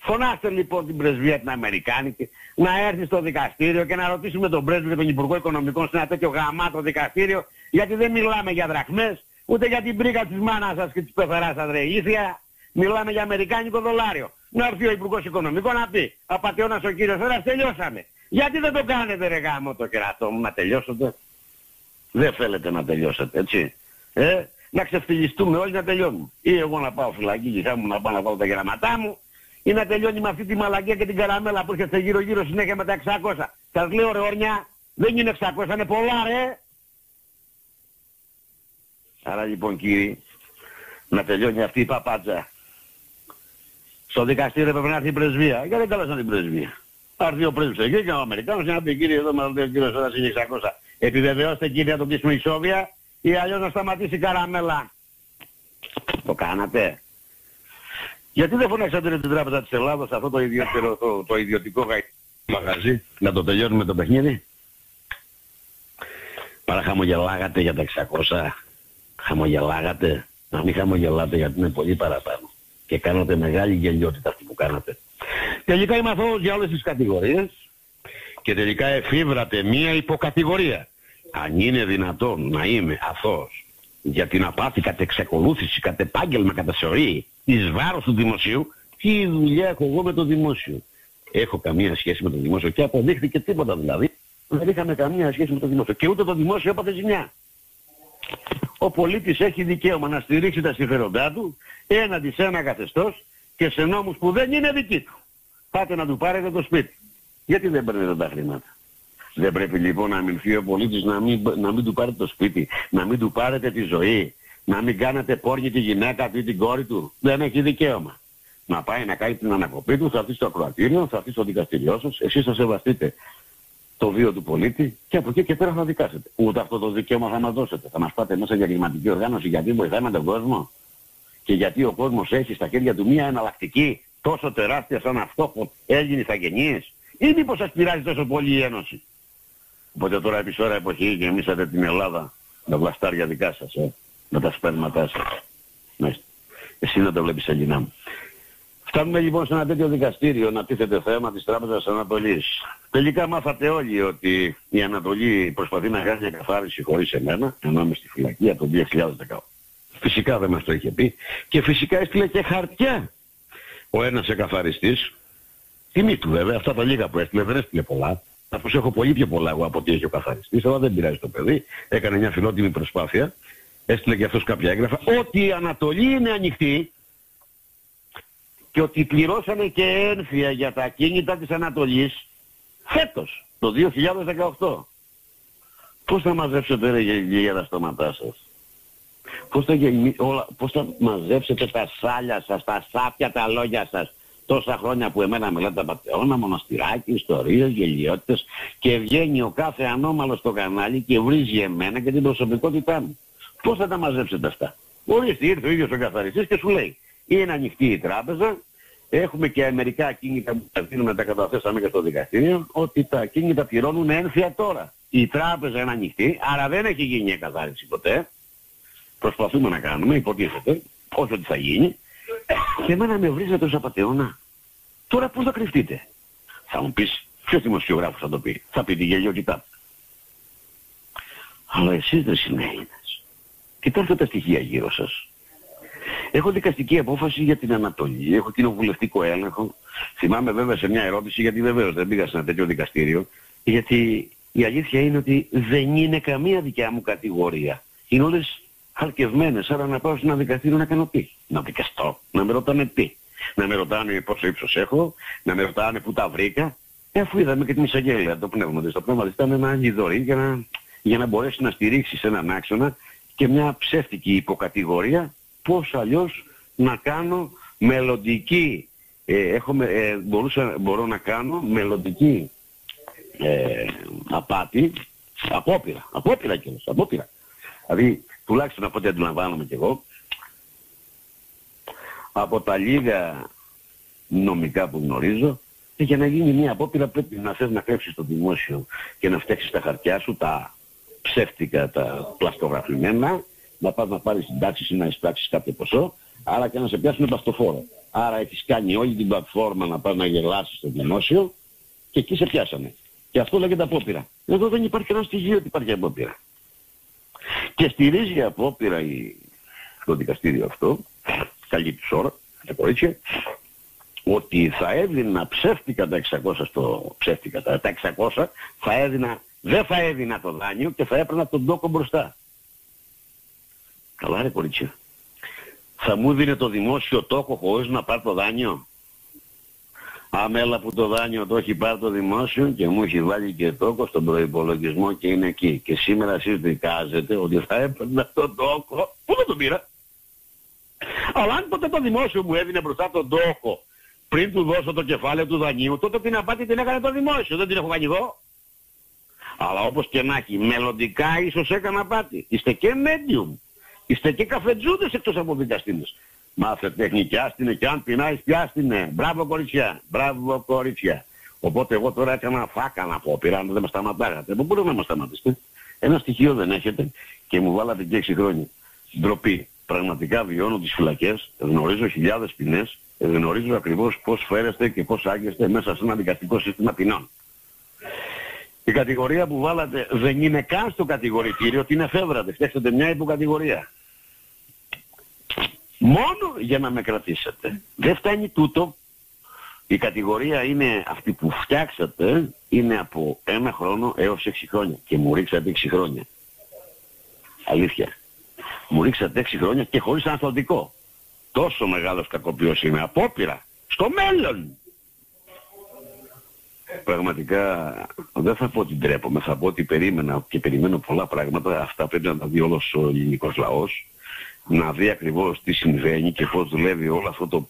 Φωνάστε λοιπόν την πρεσβεία την Αμερικάνικη να έρθει στο δικαστήριο και να ρωτήσουμε τον πρέσβη και τον Υπουργό Οικονομικών σε ένα τέτοιο γαμάτο δικαστήριο γιατί δεν μιλάμε για δραχμές ούτε για την πρίκα της μάνας σας και της πεθαράς σας ρε ήθια. Μιλάμε για Αμερικάνικο δολάριο. Να έρθει ο Υπουργός Οικονομικών να πει απατεώνας ο κύριος τώρα τελειώσαμε. Γιατί δεν το κάνετε ρε γάμο το κεράτο μου να τελειώσετε. Δεν θέλετε να τελειώσετε έτσι. Ε, να ξεφτυλιστούμε όλοι να τελειώνουμε. Ή εγώ να πάω φυλακή και μου να πάω να βάλω τα γραμματά μου ή να τελειώνει με αυτή τη μαλακία και την καραμέλα που έρχεται γύρω γύρω συνέχεια με τα 600. Σας λέω ρε ορνιά, δεν είναι 600, είναι πολλά ρε. Άρα λοιπόν κύριοι, να τελειώνει αυτή η παπάτζα. Στο δικαστήριο πρέπει να έρθει η πρεσβεία. Γιατί δεν κάλεσαν την πρεσβεία. Θα έρθει ο πρέσβης εκεί και ο Αμερικάνος να πει κύριε εδώ μας λέει ο κύριος τώρα είναι 600. Επιβεβαιώστε κύριε να το κλείσουμε ισόβια ή αλλιώς να σταματήσει η καραμέλα. Το κάνατε. Γιατί δεν φωνάξατε την Τράπεζα της Ελλάδας αυτό το, ιδιωτικό, το, το ιδιωτικό μαγαζί να το τελειώνουμε το παιχνίδι; Παραχαμογελάγατε για τα 600. Χαμογελάγατε. Να μην χαμογελάτε γιατί είναι πολύ παραπάνω. Και κάνατε μεγάλη γελιότητα αυτή που κάνατε. Τελικά είμαι αθώος για όλες τις κατηγορίες. Και τελικά εφήβρατε μία υποκατηγορία. Αν είναι δυνατόν να είμαι αθώος για την απάτη κατ' εξακολούθηση, κατ' επάγγελμα, κατά σωρή, εις βάρος του δημοσίου, τι δουλειά έχω εγώ με το δημόσιο. Έχω καμία σχέση με το δημόσιο και αποδείχθηκε τίποτα δηλαδή. Δεν είχαμε καμία σχέση με το δημόσιο. Και ούτε το δημόσιο έπαθε ζημιά. Ο πολίτης έχει δικαίωμα να στηρίξει τα συμφέροντά του έναντι σε ένα καθεστώς και σε νόμους που δεν είναι δικοί του. Πάτε να του πάρετε το σπίτι. Γιατί δεν παίρνετε τα χρήματα. Δεν πρέπει λοιπόν να αμυνθεί ο πολίτης να μην, να μην του πάρετε το σπίτι, να μην του πάρετε τη ζωή, να μην κάνετε πόρνη τη γυναίκα του ή την κόρη του. Δεν έχει δικαίωμα. Να πάει να κάνει την ανακοπή του, θα έρθει στο ακροατήριο, θα έρθει στο δικαστηριό σας, εσείς θα σεβαστείτε το βίο του πολίτη και από εκεί και πέρα θα δικάσετε. Ούτε αυτό το δικαίωμα θα μας δώσετε. Θα μας πάτε μέσα για κλιματική οργάνωση γιατί βοηθάμε τον κόσμο και γιατί ο κόσμος έχει στα χέρια του μία εναλλακτική τόσο τεράστια σαν αυτό που έγινε στα γενίες ή μήπως σας πειράζει τόσο πολύ η Ένωση. Οπότε τώρα επί ώρα εποχή γεμίσατε την Ελλάδα με βλαστάρια δικά σας, ε, με τα σπέρματά σας. Ναι. Εσύ δεν το βλέπεις Ελληνά μου. Φτάνουμε λοιπόν σε ένα τέτοιο δικαστήριο να τίθεται θέμα της Τράπεζας Ανατολής. Τελικά μάθατε όλοι ότι η Ανατολή προσπαθεί να κάνει καθάριση χωρίς εμένα, ενώ είμαι στη φυλακή από το 2018. Φυσικά δεν μας το είχε πει και φυσικά έστειλε και χαρτιά ο ένας εκαθαριστής. Τιμή του βέβαια, αυτά τα λίγα που έστειλε δεν έστειλε πολλά. Καθώς έχω πολύ πιο πολλά εγώ από ό,τι έχει ο καθαριστής, αλλά δεν πειράζει το παιδί. Έκανε μια φιλότιμη προσπάθεια. Έστειλε και αυτός κάποια έγγραφα. Ότι η Ανατολή είναι ανοιχτή και ότι πληρώσανε και ένφια για τα κίνητα της Ανατολής φέτος, το 2018. Πώς θα μαζέψετε ρε για τα στόματά σας; Πώς θα, όλα, πώς θα μαζέψετε τα σάλια σας, τα σάπια τα λόγια σας; Τόσα χρόνια που εμένα μιλάτε τα πατεώνα, μοναστηράκι, ιστορίες, γελιότητες και βγαίνει ο κάθε ανώμαλος στο κανάλι και βρίζει εμένα και την προσωπικότητά μου. Πώς θα τα μαζέψετε αυτά; Ορίστε ήρθε ο ίδιος ο καθαριστής και σου λέει είναι ανοιχτή η τράπεζα, έχουμε και μερικά κίνητα που τα δίνουμε, τα καταθέσαμε και στο δικαστήριο, ότι τα κίνητα πληρώνουν ένφια τώρα. Η τράπεζα είναι ανοιχτή, άρα δεν έχει γίνει η καθάριση ποτέ. Προσπαθούμε να κάνουμε, υποτίθεται, όσο ότι θα γίνει. Και εμένα με βρίζετε ως απαταιώνα. Τώρα πώς θα κρυφτείτε; Θα μου πεις, ποιος δημοσιογράφος θα το πει. Θα πει τη γελιότητά Αλλά εσείς δεν συνέλληνες. Κοιτάξτε τα στοιχεία γύρω σας. Έχω δικαστική απόφαση για την Ανατολή, έχω κοινοβουλευτικό έλεγχο. Θυμάμαι βέβαια σε μια ερώτηση, γιατί βεβαίως δεν πήγα σε ένα τέτοιο δικαστήριο, γιατί η αλήθεια είναι ότι δεν είναι καμία δικιά μου κατηγορία. Είναι όλες χαρκευμένες, άρα να πάω σε ένα δικαστήριο να κάνω τι; Να δικαστώ, να με ρωτάνε τι; Να με ρωτάνε πόσο ύψος έχω, να με ρωτάνε πού τα βρήκα. Ε, αφού είδαμε και την εισαγγέλια, το πνεύμα της. Το πνεύμα της ήταν ένα γιδωρή για να, για να μπορέσει να στηρίξει σε έναν άξονα και μια ψεύτικη υποκατηγορία πώς αλλιώς να κάνω μελλοντική, ε, έχω, ε, μπορούσα, μπορώ να κάνω μελλοντική ε, απάτη, απόπειρα, απόπειρα κιόλας, απόπειρα. Δηλαδή, τουλάχιστον από ό,τι αντιλαμβάνομαι κι εγώ, από τα λίγα νομικά που γνωρίζω, για να γίνει μια απόπειρα πρέπει να θες να κλέψεις το δημόσιο και να φτιάξεις τα χαρτιά σου, τα ψεύτικα, τα πλαστογραφημένα, να πας να πάρεις συντάξεις ή να εισπράξεις κάποιο ποσό, άρα και να σε πιάσουν παστοφόρο. Άρα έχεις κάνει όλη την πλατφόρμα να πας να γελάσεις στο δημόσιο και εκεί σε πιάσανε. Και αυτό λέγεται απόπειρα. Εδώ δεν υπάρχει ένα στοιχείο ότι υπάρχει απόπειρα. Και στηρίζει η απόπειρα η... το δικαστήριο αυτό, καλή της ώρα, τα κορίτσια, ότι θα έδινα ψεύτικα τα 600 στο ψεύτικα τα 600, θα έδινα, δεν θα έδινα το δάνειο και θα έπαιρνα τον τόκο μπροστά. Καλά ρε κορίτσια. Θα μου δίνει το δημόσιο τόκο χωρίς να πάρει το δάνειο; Αμέλα που το δάνειο το έχει πάρει το δημόσιο και μου έχει βάλει και τόκο στον προϋπολογισμό και είναι εκεί. Και σήμερα εσείς δικάζετε ότι θα έπαιρνα τον τόκο. Πού δεν τον πήρα; Αλλά αν ποτέ το δημόσιο μου έδινε μπροστά τον τόκο πριν του δώσω το κεφάλαιο του δανείου, τότε την απάτη την έκανε το δημόσιο. Δεν την έχω κάνει εγώ. Αλλά όπως και να έχει, μελλοντικά ίσως έκανα απάτη. Είστε και medium. Είστε και καφετζούδες εκτός από δικαστήνες. Μάθε τεχνική, άστινε και αν πεινάεις πιάστηνε. Μπράβο κορίτσια, μπράβο κορίτσια. Οπότε εγώ τώρα έκανα φάκα να πω, πειρά, δεν με σταματάγατε. Δεν μπορούμε να μας σταματήσετε; Ένα στοιχείο δεν έχετε και μου βάλατε και 6 χρόνια. Ντροπή. Πραγματικά βιώνω τις φυλακές, γνωρίζω χιλιάδες ποινές, γνωρίζω ακριβώς πώς φέρεστε και πώς άγεστε μέσα σε ένα δικαστικό σύστημα ποινών. Η κατηγορία που βάλατε δεν είναι καν στο κατηγορητήριο ότι είναι φεύγατε. Φτιάξτε μια υποκατηγορία. Μόνο για να με κρατήσετε. Δεν φτάνει τούτο. Η κατηγορία είναι αυτή που φτιάξατε είναι από ένα χρόνο έως έξι χρόνια. Και μου ρίξατε έξι χρόνια. Αλήθεια. Μου ρίξατε έξι χρόνια και χωρίς ανθοντικό. Τόσο μεγάλος κακοποιός είναι. Απόπειρα. Στο μέλλον πραγματικά δεν θα πω ότι ντρέπομαι, θα πω ότι περίμενα και περιμένω πολλά πράγματα. Αυτά πρέπει να τα δει όλος ο ελληνικός λαός. Να δει ακριβώς τι συμβαίνει και πώς δουλεύει όλο αυτό το...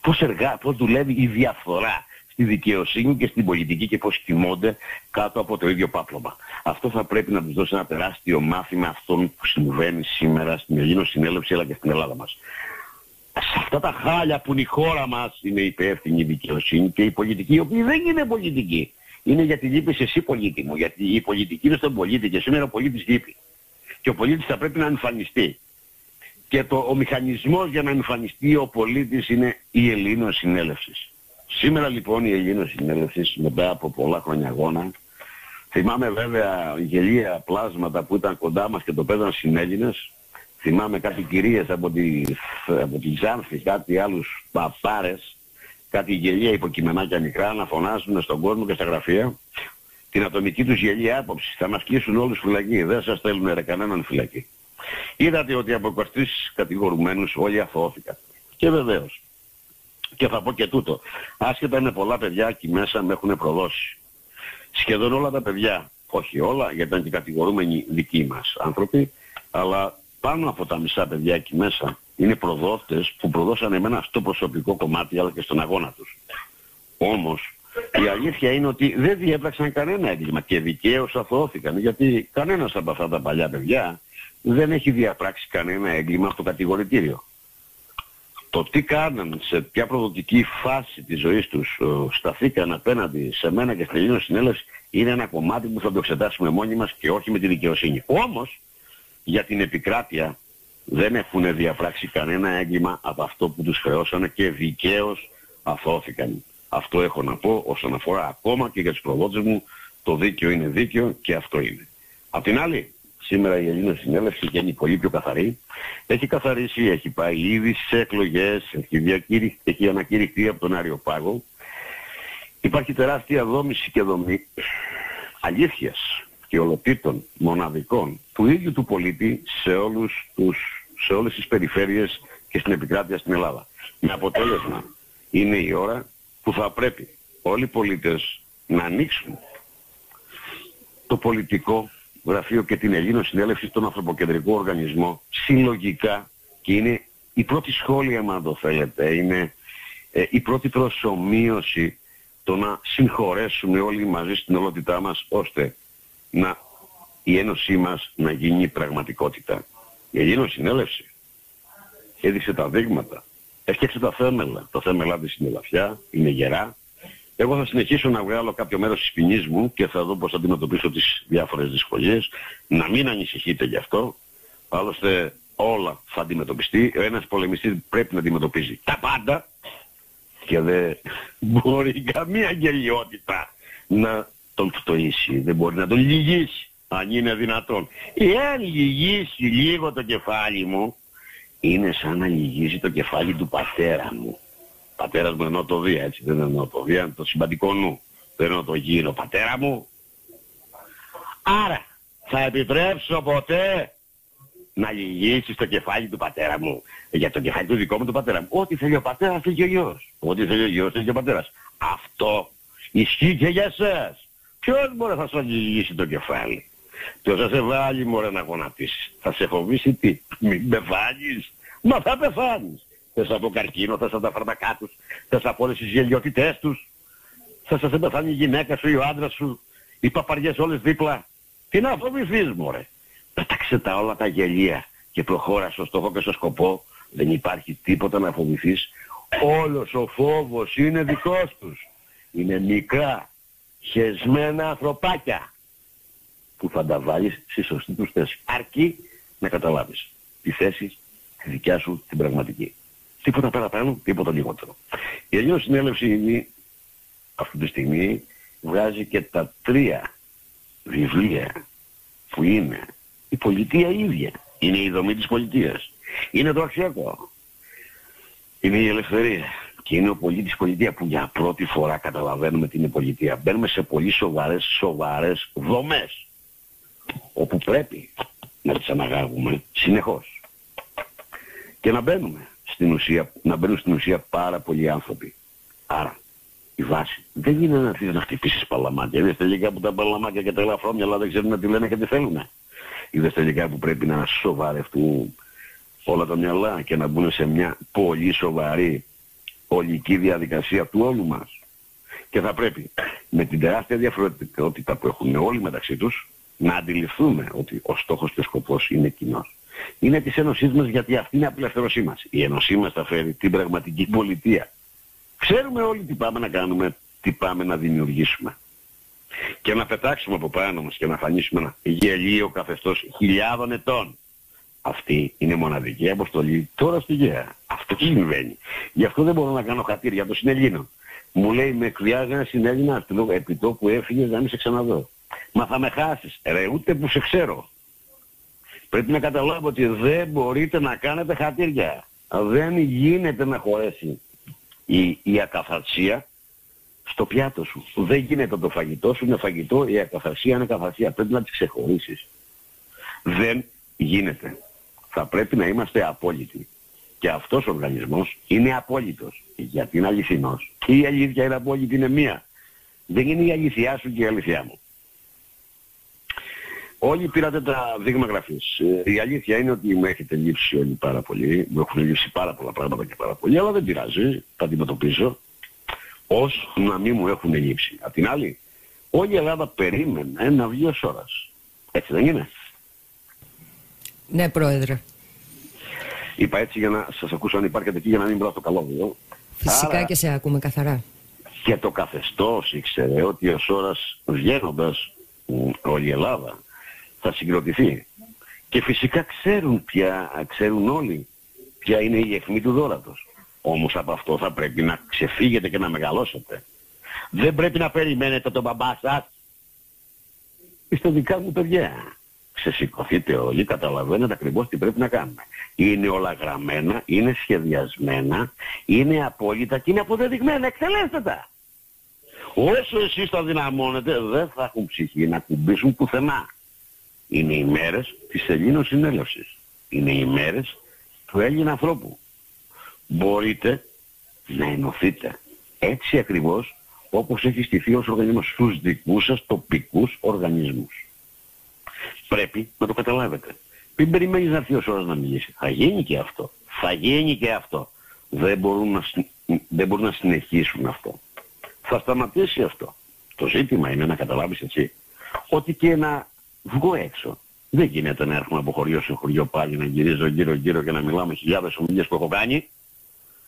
πώς, εργά, πώς δουλεύει η διαφθορά στη δικαιοσύνη και στην πολιτική και πώς κοιμώνται κάτω από το ίδιο πάπλωμα. Αυτό θα πρέπει να τους δώσει ένα τεράστιο μάθημα αυτών που συμβαίνει σήμερα στην Ελλήνο Συνέλευση αλλά και στην Ελλάδα μας. Σε αυτά τα χάλια που είναι η χώρα μας είναι υπεύθυνη η δικαιοσύνη και η πολιτική, η οποία δεν είναι πολιτική. Είναι γιατί λείπεις εσύ πολίτη μου, γιατί η πολιτική είναι στον πολίτη και σήμερα ο πολίτης λείπει. Και ο πολίτης θα πρέπει να εμφανιστεί. Και το, ο μηχανισμός για να εμφανιστεί ο πολίτης είναι η Ελλήνος Συνέλευσης. Σήμερα λοιπόν η Ελλήνος Συνέλευσης μετά από πολλά χρόνια αγώνα Θυμάμαι βέβαια γελία πλάσματα που ήταν κοντά μας και το παίζαν συνέλληνες. Θυμάμαι κάτι κυρίες από τη, από τη Ζάνθη, κάτι άλλους παπάρες, κάτι γελία υποκειμενάκια μικρά να φωνάζουν στον κόσμο και στα γραφεία. Την ατομική τους γελία άποψη. Θα μας κλείσουν όλους φυλακοί. Δεν σας στέλνουν ρε κανέναν φυλακή. Είδατε ότι από 23 κατηγορουμένους όλοι αθώθηκαν. Και βεβαίως. Και θα πω και τούτο. Άσχετα με πολλά παιδιά εκεί μέσα με έχουν προδώσει σχεδόν όλα τα παιδιά, όχι όλα, γιατί ήταν και κατηγορούμενοι δικοί μας άνθρωποι, αλλά πάνω από τα μισά παιδιά εκεί μέσα είναι προδότες που προδώσαν εμένα στο προσωπικό κομμάτι αλλά και στον αγώνα τους. Όμως η αλήθεια είναι ότι δεν διέπραξαν κανένα έγκλημα και δικαίως αθωώθηκαν γιατί κανένας από αυτά τα παλιά παιδιά δεν έχει διαπράξει κανένα έγκλημα στο κατηγορητήριο το τι κάναν, σε ποια προδοτική φάση της ζωής τους σταθήκαν απέναντι σε μένα και στην Ελλήνωση Συνέλευση είναι ένα κομμάτι που θα το εξετάσουμε μόνοι μας και όχι με τη δικαιοσύνη. Όμως, για την επικράτεια δεν έχουν διαπράξει κανένα έγκλημα από αυτό που τους χρεώσανε και δικαίως αθώθηκαν. Αυτό έχω να πω όσον αφορά ακόμα και για τους προδότες μου το δίκαιο είναι δίκαιο και αυτό είναι. Απ' την άλλη, Σήμερα η Ελλήνων Συνέλευση είναι πολύ πιο καθαρή. Έχει καθαρίσει, έχει πάει ήδη σε εκλογές, έχει, έχει ανακηρυχθεί από τον Άριο Πάγο. Υπάρχει τεράστια δόμηση και δομή αλήθειας και ολοτήτων μοναδικών του ίδιου του πολίτη σε, όλους τους, σε όλες τις περιφέρειες και στην επικράτεια στην Ελλάδα. Με αποτέλεσμα είναι η ώρα που θα πρέπει όλοι οι πολίτες να ανοίξουν το πολιτικό γραφείο και την Ελλήνο Συνέλευση στον Ανθρωποκεντρικό Οργανισμό συλλογικά και είναι η πρώτη σχόλια, αν το θέλετε, είναι ε, η πρώτη προσωμείωση το να συγχωρέσουμε όλοι μαζί στην ολότητά μας ώστε να η ένωσή μας να γίνει πραγματικότητα. Η Ελλήνο Συνέλευση έδειξε τα δείγματα, έφτιαξε τα θέμελα. Το θέμελά της είναι λαφιά, είναι γερά, εγώ θα συνεχίσω να βγάλω κάποιο μέρος της ποινής μου και θα δω πώς θα αντιμετωπίσω τις διάφορες δυσκολίες. Να μην ανησυχείτε γι' αυτό. Άλλωστε όλα θα αντιμετωπιστεί. Ο ένας πολεμιστής πρέπει να αντιμετωπίζει τα πάντα και δεν μπορεί καμία γελιότητα να τον φτωίσει. Δεν μπορεί να τον λυγίσει αν είναι δυνατόν. Εάν λυγίσει λίγο το κεφάλι μου είναι σαν να λυγίζει το κεφάλι του πατέρα μου πατέρας μου εννοώ το Δία, έτσι, δεν εννοώ το Δία, το συμπαντικό νου. Δεν εννοώ το γύρο, πατέρα μου. Άρα, θα επιτρέψω ποτέ να λυγίσει το κεφάλι του πατέρα μου. Για το κεφάλι του δικό μου του πατέρα μου. Ό,τι θέλει ο πατέρας θέλει και ο γιος. Ό,τι θέλει ο γιος θέλει και ο πατέρας. Αυτό ισχύει και για εσάς. Ποιος μπορεί να σου λυγίσει το κεφάλι; Ποιος θα σε βάλει μωρέ να γονατίσεις; Θα σε φοβήσει τι; Μην πεθάνεις. Μα θα πεθάνεις θες από καρκίνο, θες από τα φαρμακά τους, θες από όλες τις γελιότητές τους, θες να σε πεθάνει η γυναίκα σου ή ο άντρας σου, οι παπαριές όλες δίπλα. Τι να φοβηθείς μωρέ. Πέταξε τα όλα τα γελία και προχώρα στο στόχο και στο σκοπό. Δεν υπάρχει τίποτα να φοβηθείς. Όλος ο φόβος είναι δικός τους. Είναι μικρά, χεσμένα ανθρωπάκια που θα τα βάλεις στη σωστή τους θέση. Αρκεί να καταλάβεις τη θέση τη δικιά σου την πραγματική. Τίποτα παραπάνω, τίποτα λιγότερο. Η Ελληνική Συνέλευση είναι, αυτή τη στιγμή βγάζει και τα τρία βιβλία που είναι η πολιτεία ίδια. Είναι η δομή της πολιτείας. Είναι το αξιακό. Είναι η ελευθερία. Και είναι ο πολίτης πολιτείας που για πρώτη φορά καταλαβαίνουμε την πολιτεία. Μπαίνουμε σε πολύ σοβαρές, σοβαρές δομές. Όπου πρέπει να τις αναγάγουμε συνεχώς. Και να μπαίνουμε στην ουσία, να μπαίνουν στην ουσία πάρα πολλοί άνθρωποι. Άρα, η βάση δεν είναι να αρχίσεις να χτυπήσεις παλαμάκια. Είδες τελικά που τα παλαμάκια και τα ελαφρόμυαλα δεν ξέρουν τι λένε και τι θέλουν. Είδες τελικά που πρέπει να σοβαρευτούν όλα τα μυαλά και να μπουν σε μια πολύ σοβαρή ολική διαδικασία του όλου μας. Και θα πρέπει με την τεράστια διαφορετικότητα που έχουν όλοι μεταξύ τους να αντιληφθούμε ότι ο στόχος και ο σκοπός είναι κοινός. Είναι της Ένωσής μας γιατί αυτή είναι η απελευθερωσή μας. Η Ένωσή μας θα φέρει την πραγματική πολιτεία. Ξέρουμε όλοι τι πάμε να κάνουμε, τι πάμε να δημιουργήσουμε. Και να πετάξουμε από πάνω μας και να φανίσουμε ένα γελίο καθεστώς χιλιάδων ετών. Αυτή είναι μοναδική αποστολή τώρα στη Γέα. Αυτό συμβαίνει. Γι' αυτό δεν μπορώ να κάνω χατήρια των συνελλήνων. Μου λέει με κρυάζει ένα συνέλληνα επί το που έφυγες να μην σε ξαναδώ. Μα θα με χάσεις. Ρε ούτε που σε ξέρω. Πρέπει να καταλάβω ότι δεν μπορείτε να κάνετε χατήρια. Δεν γίνεται να χωρέσει η, η ακαθαρσία στο πιάτο σου. Δεν γίνεται το φαγητό σου είναι φαγητό, η ακαθαρσία είναι καθαρσία. Πρέπει να τις ξεχωρίσεις. Δεν γίνεται. Θα πρέπει να είμαστε απόλυτοι. Και αυτός ο οργανισμός είναι απόλυτος. Γιατί είναι αληθινός. Και η αλήθεια είναι απόλυτη, είναι μία. Δεν είναι η αληθιά σου και η αληθιά μου. Όλοι πήρατε τα δείγμα γραφής. Ε, η αλήθεια είναι ότι μου έχετε λείψει όλοι πάρα πολύ. Μου έχουν λείψει πάρα πολλά πράγματα και πάρα πολύ, αλλά δεν πειράζει. Τα αντιμετωπίζω ως να μην μου έχουν λείψει. Απ' την άλλη, όλη η Ελλάδα περίμενε ένα βγει ως ώρας. Έτσι δεν είναι; Ναι, Πρόεδρε. Είπα έτσι για να σας ακούσω αν υπάρχετε εκεί για να μην μιλάω στο καλό Φυσικά και σε ακούμε καθαρά. Και το καθεστώς ήξερε ότι ως ώρας βγαίνοντας όλη η Ελλάδα θα συγκροτηθεί. Και φυσικά ξέρουν πια, ξέρουν όλοι ποια είναι η αιχμή του δόρατος. Όμως από αυτό θα πρέπει να ξεφύγετε και να μεγαλώσετε. Δεν πρέπει να περιμένετε τον μπαμπά σας. Είστε δικά μου παιδιά. Ξεσηκωθείτε όλοι, καταλαβαίνετε ακριβώς τι πρέπει να κάνουμε. Είναι όλα γραμμένα, είναι σχεδιασμένα, είναι απόλυτα και είναι αποδεδειγμένα. Εκτελέστε τα. Όσο εσείς τα δυναμώνετε δεν θα έχουν ψυχή να κουμπίσουν πουθενά. Είναι οι μέρες της Ελλήνων συνέλευσης. Είναι οι μέρες του Έλληνα ανθρώπου. Μπορείτε να ενωθείτε. Έτσι ακριβώς όπως έχει στηθεί ως οργανισμός στους δικούς σας τοπικούς οργανισμούς. Πρέπει να το καταλάβετε. Μην περιμένεις να έρθει ως ώρας να μιλήσει. Θα γίνει και αυτό. Θα γίνει και αυτό. Δεν μπορούν να, δεν μπορούν να συνεχίσουν αυτό. Θα σταματήσει αυτό. Το ζήτημα είναι να καταλάβεις έτσι ότι και να βγω έξω. Δεν γίνεται να έρχομαι από χωριό σε χωριό πάλι να γυρίζω γύρω γύρω και να μιλάμε χιλιάδες ομιλίες που έχω κάνει.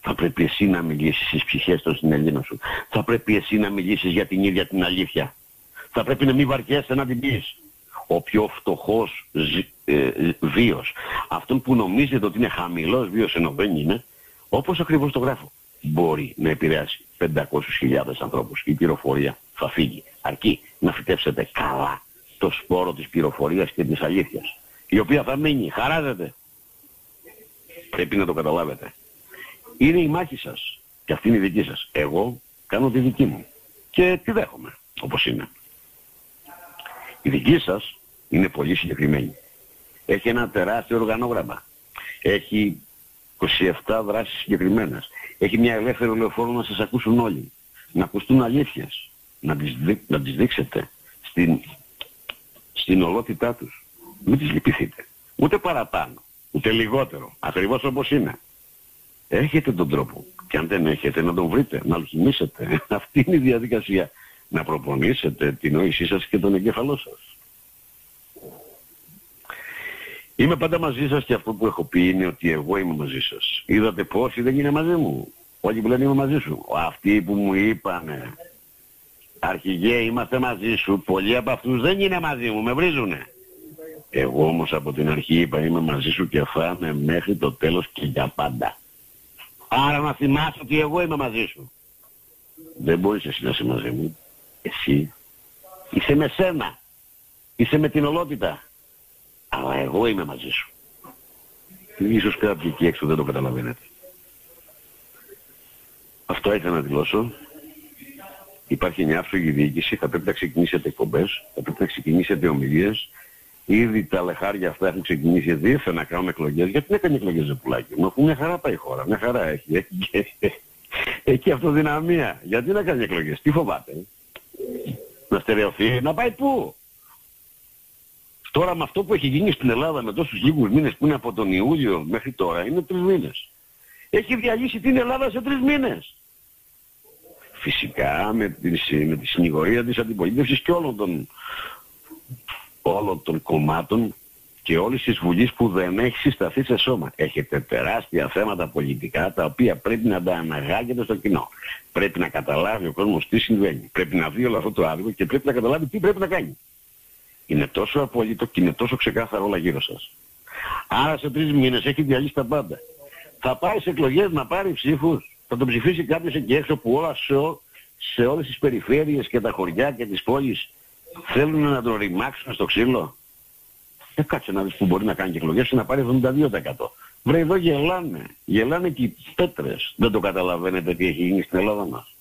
Θα πρέπει εσύ να μιλήσεις στις ψυχές των συνελλήνων σου. Θα πρέπει εσύ να μιλήσεις για την ίδια την αλήθεια. Θα πρέπει να μην βαριέσαι να την πεις. Ο πιο φτωχός ε, βίος, αυτόν που νομίζετε ότι είναι χαμηλός βίος ενώ δεν είναι, όπως ακριβώς το γράφω, μπορεί να επηρεάσει 500.000 ανθρώπους. Η πληροφορία θα φύγει. Αρκεί να φυτέψετε καλά το σπόρο της πληροφορίας και της αλήθειας, η οποία θα μείνει, χαράζεται. Πρέπει να το καταλάβετε. Είναι η μάχη σας και αυτή είναι η δική σας. Εγώ κάνω τη δική μου και τη δέχομαι όπως είναι. Η δική σας είναι πολύ συγκεκριμένη. Έχει ένα τεράστιο οργανόγραμμα. Έχει 27 δράσεις συγκεκριμένες. Έχει μια ελεύθερη λεωφόρο να σας ακούσουν όλοι. Να ακουστούν αλήθειες. Να τις, να τις δείξετε στην στην ολότητά τους. Μην τις λυπηθείτε. Ούτε παραπάνω, ούτε λιγότερο. Ακριβώς όπως είναι. Έχετε τον τρόπο. Και αν δεν έχετε να τον βρείτε, να αλχημίσετε. Αυτή είναι η διαδικασία. Να προπονήσετε την νόησή σας και τον εγκέφαλό σας. Είμαι πάντα μαζί σας και αυτό που έχω πει είναι ότι εγώ είμαι μαζί σας. Είδατε πόσοι δεν είναι μαζί μου. Όλοι που λένε είμαι μαζί σου. Αυτοί που μου είπανε Αρχηγέ είμαστε μαζί σου, πολλοί από αυτούς δεν είναι μαζί μου, με βρίζουνε. Εγώ όμως από την αρχή είπα είμαι μαζί σου και θα είμαι μέχρι το τέλος και για πάντα. Άρα να θυμάσαι ότι εγώ είμαι μαζί σου. Δεν μπορείς εσύ να είσαι μαζί μου. Εσύ είσαι με σένα. Είσαι με την ολότητα. Αλλά εγώ είμαι μαζί σου. Ίσως κάποιοι εκεί έξω δεν το καταλαβαίνετε. Αυτό ήθελα να δηλώσω υπάρχει μια άψογη διοίκηση, θα πρέπει να ξεκινήσετε εκπομπές, θα πρέπει να ξεκινήσετε ομιλίες. Ήδη τα λεχάρια αυτά έχουν ξεκινήσει δίθεν να κάνουν εκλογές. Γιατί δεν κάνει εκλογές δε πουλάκι μου, αφού μια χαρά πάει η χώρα, μια χαρά έχει. Έχει, έχει αυτοδυναμία. Γιατί να κάνει εκλογές, τι φοβάται; Να στερεωθεί, να πάει πού; Τώρα με αυτό που έχει γίνει στην Ελλάδα με τόσους λίγους μήνες που είναι από τον Ιούλιο μέχρι τώρα είναι τρεις μήνες. Έχει διαλύσει την Ελλάδα σε τρεις μήνες. Φυσικά με τη, με τη συνηγορία της αντιπολίτευσης και όλων των, όλων των κομμάτων και όλης της Βουλής που δεν έχει συσταθεί σε σώμα. Έχετε τεράστια θέματα πολιτικά τα οποία πρέπει να τα αναγάγετε στο κοινό. Πρέπει να καταλάβει ο κόσμος τι συμβαίνει. Πρέπει να δει όλο αυτό το άδικο και πρέπει να καταλάβει τι πρέπει να κάνει. Είναι τόσο απολύτω και είναι τόσο ξεκάθαρο όλα γύρω σας. Άρα σε τρεις μήνες έχει διαλύσει τα πάντα. Θα πάει σε εκλογές να πάρει ψήφους. Θα τον ψηφίσει κάποιος εκεί έξω που όλα σε, σε όλες τις περιφέρειες και τα χωριά και τις πόλεις θέλουν να τον ρημάξουν στο ξύλο. Ε, κάτσε να δεις που μπορεί να κάνει και εκλογές και να πάρει 72%. Βρε εδώ γελάνε. Γελάνε και οι πέτρες. Δεν το καταλαβαίνετε τι έχει γίνει στην Ελλάδα μας.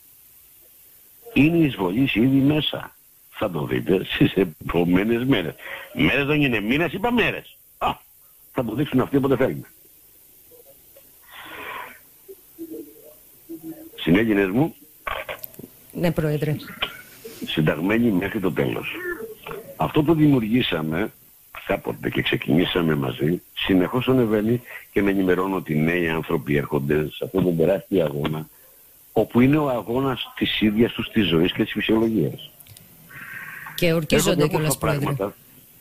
Είναι η εισβολή ήδη μέσα. Θα το δείτε στις επόμενες μέρες. Μέρες δεν είναι μήνες, είπα μέρες. Α, θα το δείξουν αυτοί όποτε θέλουν. Συνέγγινες μου. Ναι, Πρόεδρε. Συνταγμένοι μέχρι το τέλος. Αυτό που δημιουργήσαμε κάποτε και ξεκινήσαμε μαζί, συνεχώς ανεβαίνει και με ενημερώνω ότι νέοι άνθρωποι έρχονται σε αυτόν τον τεράστιο αγώνα, όπου είναι ο αγώνας της ίδιας τους της ζωής και της φυσιολογίας. Και ορκίζονται κιόλας, Πρόεδρε.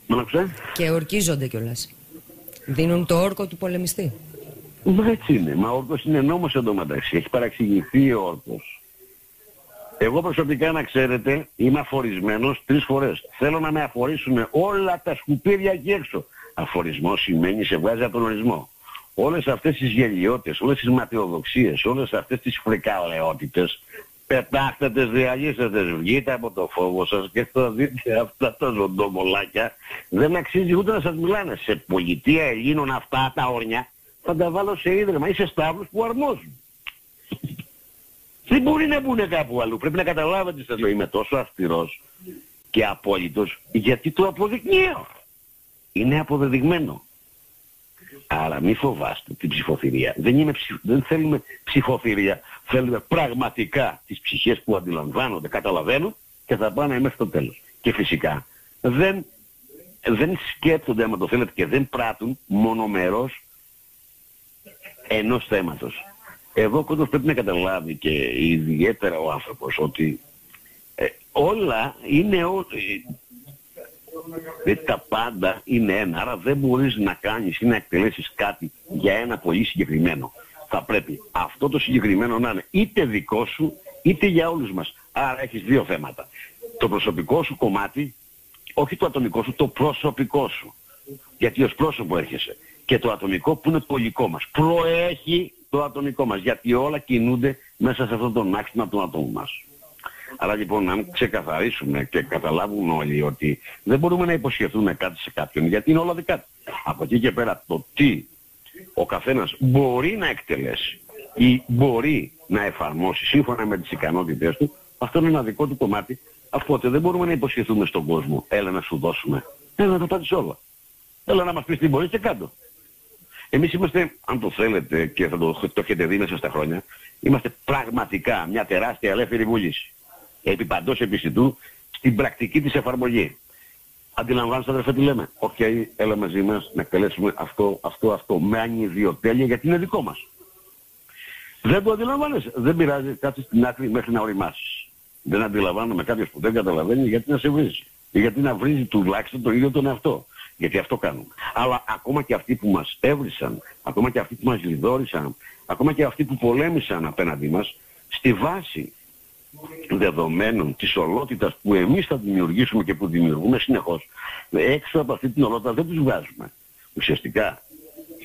Μ' Και ορκίζονται κιόλας. Δίνουν το όρκο του πολεμιστή. Μα έτσι είναι. Μα ο όρκος είναι νόμος εντωμεταξύ. Έχει παραξηγηθεί ο όρκος. Εγώ προσωπικά να ξέρετε είμαι αφορισμένος τρεις φορές. Θέλω να με αφορήσουν όλα τα σκουπίδια εκεί έξω. Αφορισμός σημαίνει σε βγάζει από τον ορισμό. Όλες αυτές τις γελιότητες, όλες τις ματιοδοξίες, όλες αυτές τις φρικαλαιότητες πετάχτε τις διαλύσετε, βγείτε από το φόβο σας και θα δείτε αυτά τα ζωντομολάκια. Δεν αξίζει ούτε να σας μιλάνε. Σε πολιτεία Ελλήνων αυτά τα όρνια θα τα βάλω σε ίδρυμα ή σε στάβλους που αρμόζουν. Δεν μπορεί να μπουν κάπου αλλού. Πρέπει να καταλάβετε σας λέω. Είμαι τόσο αυστηρός και απόλυτος γιατί το αποδεικνύω. Είναι αποδεδειγμένο. Άρα μη φοβάστε την ψηφοθυρία. Δεν, είναι δεν θέλουμε ψηφοθυρία. Θέλουμε πραγματικά τις ψυχές που αντιλαμβάνονται, καταλαβαίνουν και θα πάνε μέχρι το τέλος. Και φυσικά δεν, δεν σκέπτονται, άμα το θέλετε, και δεν πράττουν μονομερός ενός θέματος. Εδώ ο πρέπει να καταλάβει και ιδιαίτερα ο άνθρωπος ότι ε, όλα είναι ό, Δηλαδή τα πάντα είναι ένα, άρα δεν μπορείς να κάνεις ή να εκτελέσεις κάτι για ένα πολύ συγκεκριμένο. Θα πρέπει αυτό το συγκεκριμένο να είναι είτε δικό σου είτε για όλους μας. Άρα έχεις δύο θέματα. Το προσωπικό σου κομμάτι, όχι το ατομικό σου, το προσωπικό σου. Γιατί ως πρόσωπο έρχεσαι. Και το ατομικό που είναι το υλικό μας. Προέχει το ατομικό μας. Γιατί όλα κινούνται μέσα σε αυτόν τον άξινα του ατόμου μας. Άρα λοιπόν αν ξεκαθαρίσουμε και καταλάβουν όλοι ότι δεν μπορούμε να υποσχεθούμε κάτι σε κάποιον γιατί είναι όλα δικά του. Από εκεί και πέρα το τι ο καθένας μπορεί να εκτελέσει ή μπορεί να εφαρμόσει σύμφωνα με τις ικανότητες του, αυτό είναι ένα δικό του κομμάτι. Οπότε δεν μπορούμε να υποσχεθούμε στον κόσμο, έλα να σου δώσουμε, έλα να τα πάρεις όλα. Έλα να μας πεις τι μπορείς και κάτω. Εμείς είμαστε, αν το θέλετε και θα το, το έχετε δει μέσα στα χρόνια, είμαστε πραγματικά μια τεράστια ελεύθερη βούληση επί παντός επιστητού στην πρακτική της εφαρμογής. Αντιλαμβάνεστε αδερφέ τι λέμε. Ok, okay, έλα μαζί μας να εκτελέσουμε αυτό, αυτό, αυτό. Με ανιδιοτέλεια γιατί είναι δικό μας. Δεν το αντιλαμβάνεσαι. Δεν πειράζει κάτσε στην άκρη μέχρι να ωριμάσεις. Δεν αντιλαμβάνομαι κάποιος που δεν καταλαβαίνει γιατί να σε βρίζει. Γιατί να βρίζει τουλάχιστον το ίδιο τον εαυτό. Γιατί αυτό κάνουμε. Αλλά ακόμα και αυτοί που μας έβρισαν, ακόμα και αυτοί που μας λοιδόρησαν, ακόμα και αυτοί που πολέμησαν απέναντί μας, στη βάση δεδομένων της ολότητας που εμείς θα δημιουργήσουμε και που δημιουργούμε συνεχώς, έξω από αυτή την ολότητα δεν τους βγάζουμε. Ουσιαστικά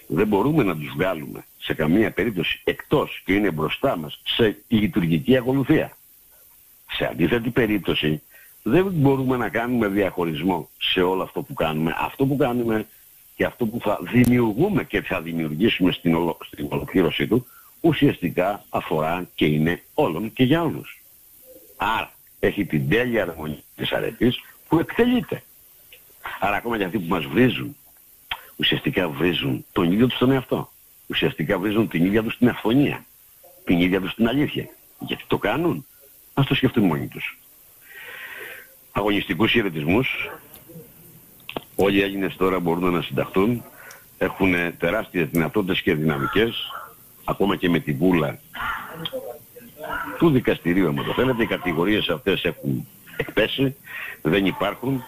δεν μπορούμε να τους βγάλουμε σε καμία περίπτωση εκτός και είναι μπροστά μας σε λειτουργική ακολουθία. Σε αντίθετη περίπτωση δεν μπορούμε να κάνουμε διαχωρισμό σε όλο αυτό που κάνουμε. Αυτό που κάνουμε και αυτό που θα δημιουργούμε και θα δημιουργήσουμε στην, ολο... στην ολοκλήρωσή του ουσιαστικά αφορά και είναι όλων και για όλους. Άρα έχει την τέλεια αρμονία της αρετής που εκτελείται. Άρα ακόμα και αυτοί που μας βρίζουν, ουσιαστικά βρίζουν τον ίδιο τους τον εαυτό. Ουσιαστικά βρίζουν την ίδια τους την αυθονία. Την ίδια τους την αλήθεια. Γιατί το κάνουν. Ας το σκεφτούν μόνοι τους. Αγωνιστικούς χαιρετισμούς. Όλοι οι Έλληνες τώρα μπορούν να συνταχθούν. Έχουν τεράστιες δυνατότητες και δυναμικές. Ακόμα και με τη βούλα του δικαστηρίου, αν το θέλετε. Οι κατηγορίες αυτές έχουν εκπέσει. Δεν υπάρχουν.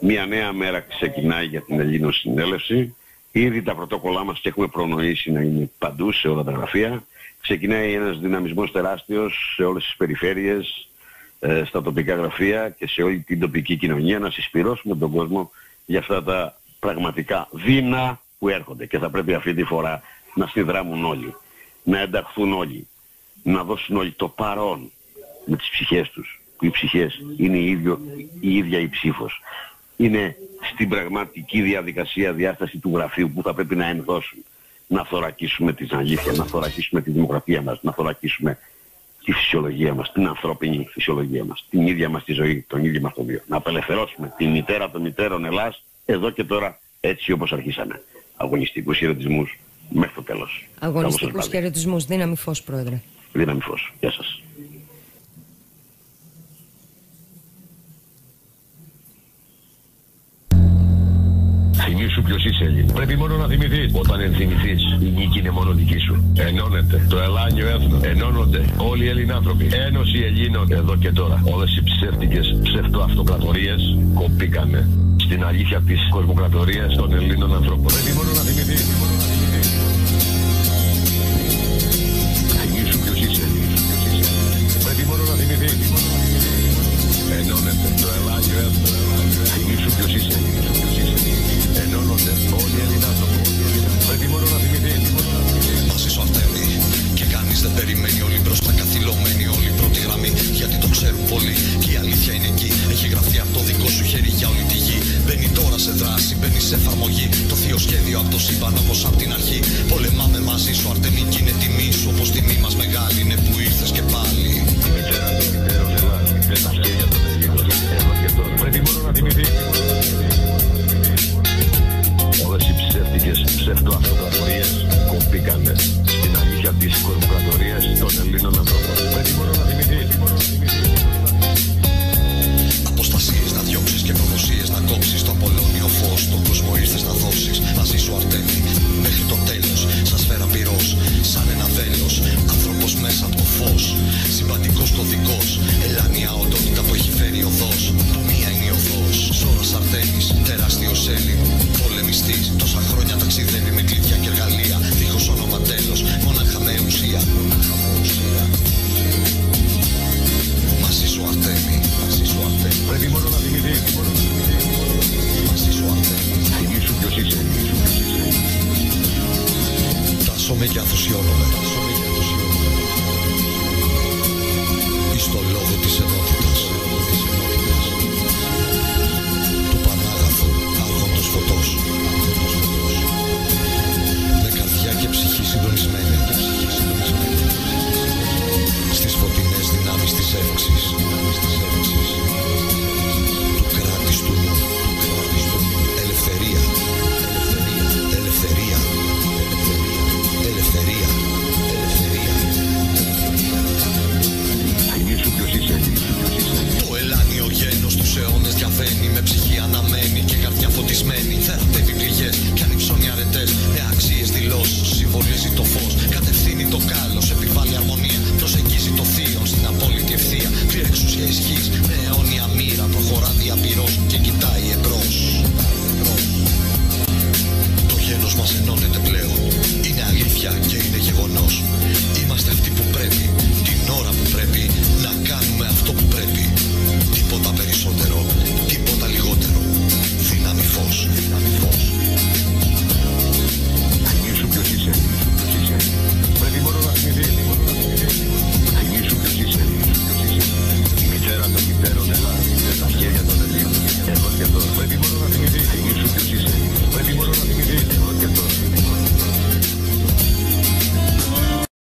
Μια νέα μέρα ξεκινάει για την Ελλήνο Συνέλευση. Ήδη τα πρωτόκολλά μας και έχουμε προνοήσει να είναι παντού σε όλα τα γραφεία. Ξεκινάει ένας δυναμισμός τεράστιος σε όλες τις περιφέρειες, ε, στα τοπικά γραφεία και σε όλη την τοπική κοινωνία να συσπυρώσουμε τον κόσμο για αυτά τα πραγματικά δίνα που έρχονται. Και θα πρέπει αυτή τη φορά να συνδράμουν όλοι, να ενταχθούν όλοι, να δώσουν όλοι το παρόν με τις ψυχές τους, που οι ψυχές είναι η, ίδιο, η ίδια η ψήφος. Είναι στην πραγματική διαδικασία διάσταση του γραφείου που θα πρέπει να ενδώσουν, να θωρακίσουμε την αλήθεια, να θωρακίσουμε τη δημοκρατία μας, να θωρακίσουμε τη φυσιολογία μας, την ανθρώπινη φυσιολογία μας, την ίδια μας τη ζωή, τον ίδιο μας το βίο. Να απελευθερώσουμε τη μητέρα των μητέρων Ελλάς εδώ και τώρα έτσι όπως αρχίσαμε. Αγωνιστικούς χαιρετισμούς μέχρι το τέλος. Αγωνιστικούς χαιρετισμούς. Δύναμη φως, Πρόεδρε. Δύναμη φως. Γεια σας. Θυμήσου ποιος είσαι Έλληνα. Πρέπει μόνο να θυμηθείς. Όταν ενθυμηθείς, η νίκη είναι μόνο δική σου. Ενώνεται το Ελλάνιο έθνο. Ενώνονται όλοι οι Ελληνάνθρωποι. Ένωση Ελλήνων εδώ και τώρα. Όλες οι ψεύτικες ψευτοαυτοκρατορίες κοπήκανε στην αλήθεια της κοσμοκρατορίας των Ελλήνων ανθρώπων. Πρέπει μόνο να θυμηθείς. Πολύ Και η αλήθεια είναι εκεί Έχει γραφτεί από το δικό σου χέρι για όλη τη γη Μπαίνει τώρα σε δράση, μπαίνει σε εφαρμογή Το θείο σχέδιο από το σύμπαν όπως από την αρχή Πολεμάμε μαζί σου Αρτέμι και είναι τιμή σου Όπως τιμή μας μεγάλη είναι που ήρθες και πάλι Η μητέρα των μητέρων Ελλάδη με τα χέρια των Ελλήνων. Εδώ και τώρα. Πρέπει μόνο να θυμηθείς. Όλες οι ψεύτικες ψευτοαυτοκρατορίες κοπήκανε στην αλήθεια της κορμοκρατορίας των Ελλήνων ανθρώπων. Πρέπει μόνο να θυμηθείς. Και προδοσίες να κόψεις Το Απολώνιο φως, τον κόσμο ήρθες να δώσεις. Μαζί σου Αρτέμι, μέχρι το τέλος. Σαν σφαίρα πυρός, σαν ένα βέλος. Άνθρωπος μέσα από το φως Συμπατικός κωδικός. Ελάνια οντότητα που έχει φέρει οδός Που μία είναι η οδός Ζώρας Αρτέμις, τεράστιος Έλλην. Πολεμιστής, τόσα χρόνια ταξιδεύει με κλειδιά και εργαλεία. Δίχως όνομα τέλος, μόναχα με ουσία. Μόναχα με ουσία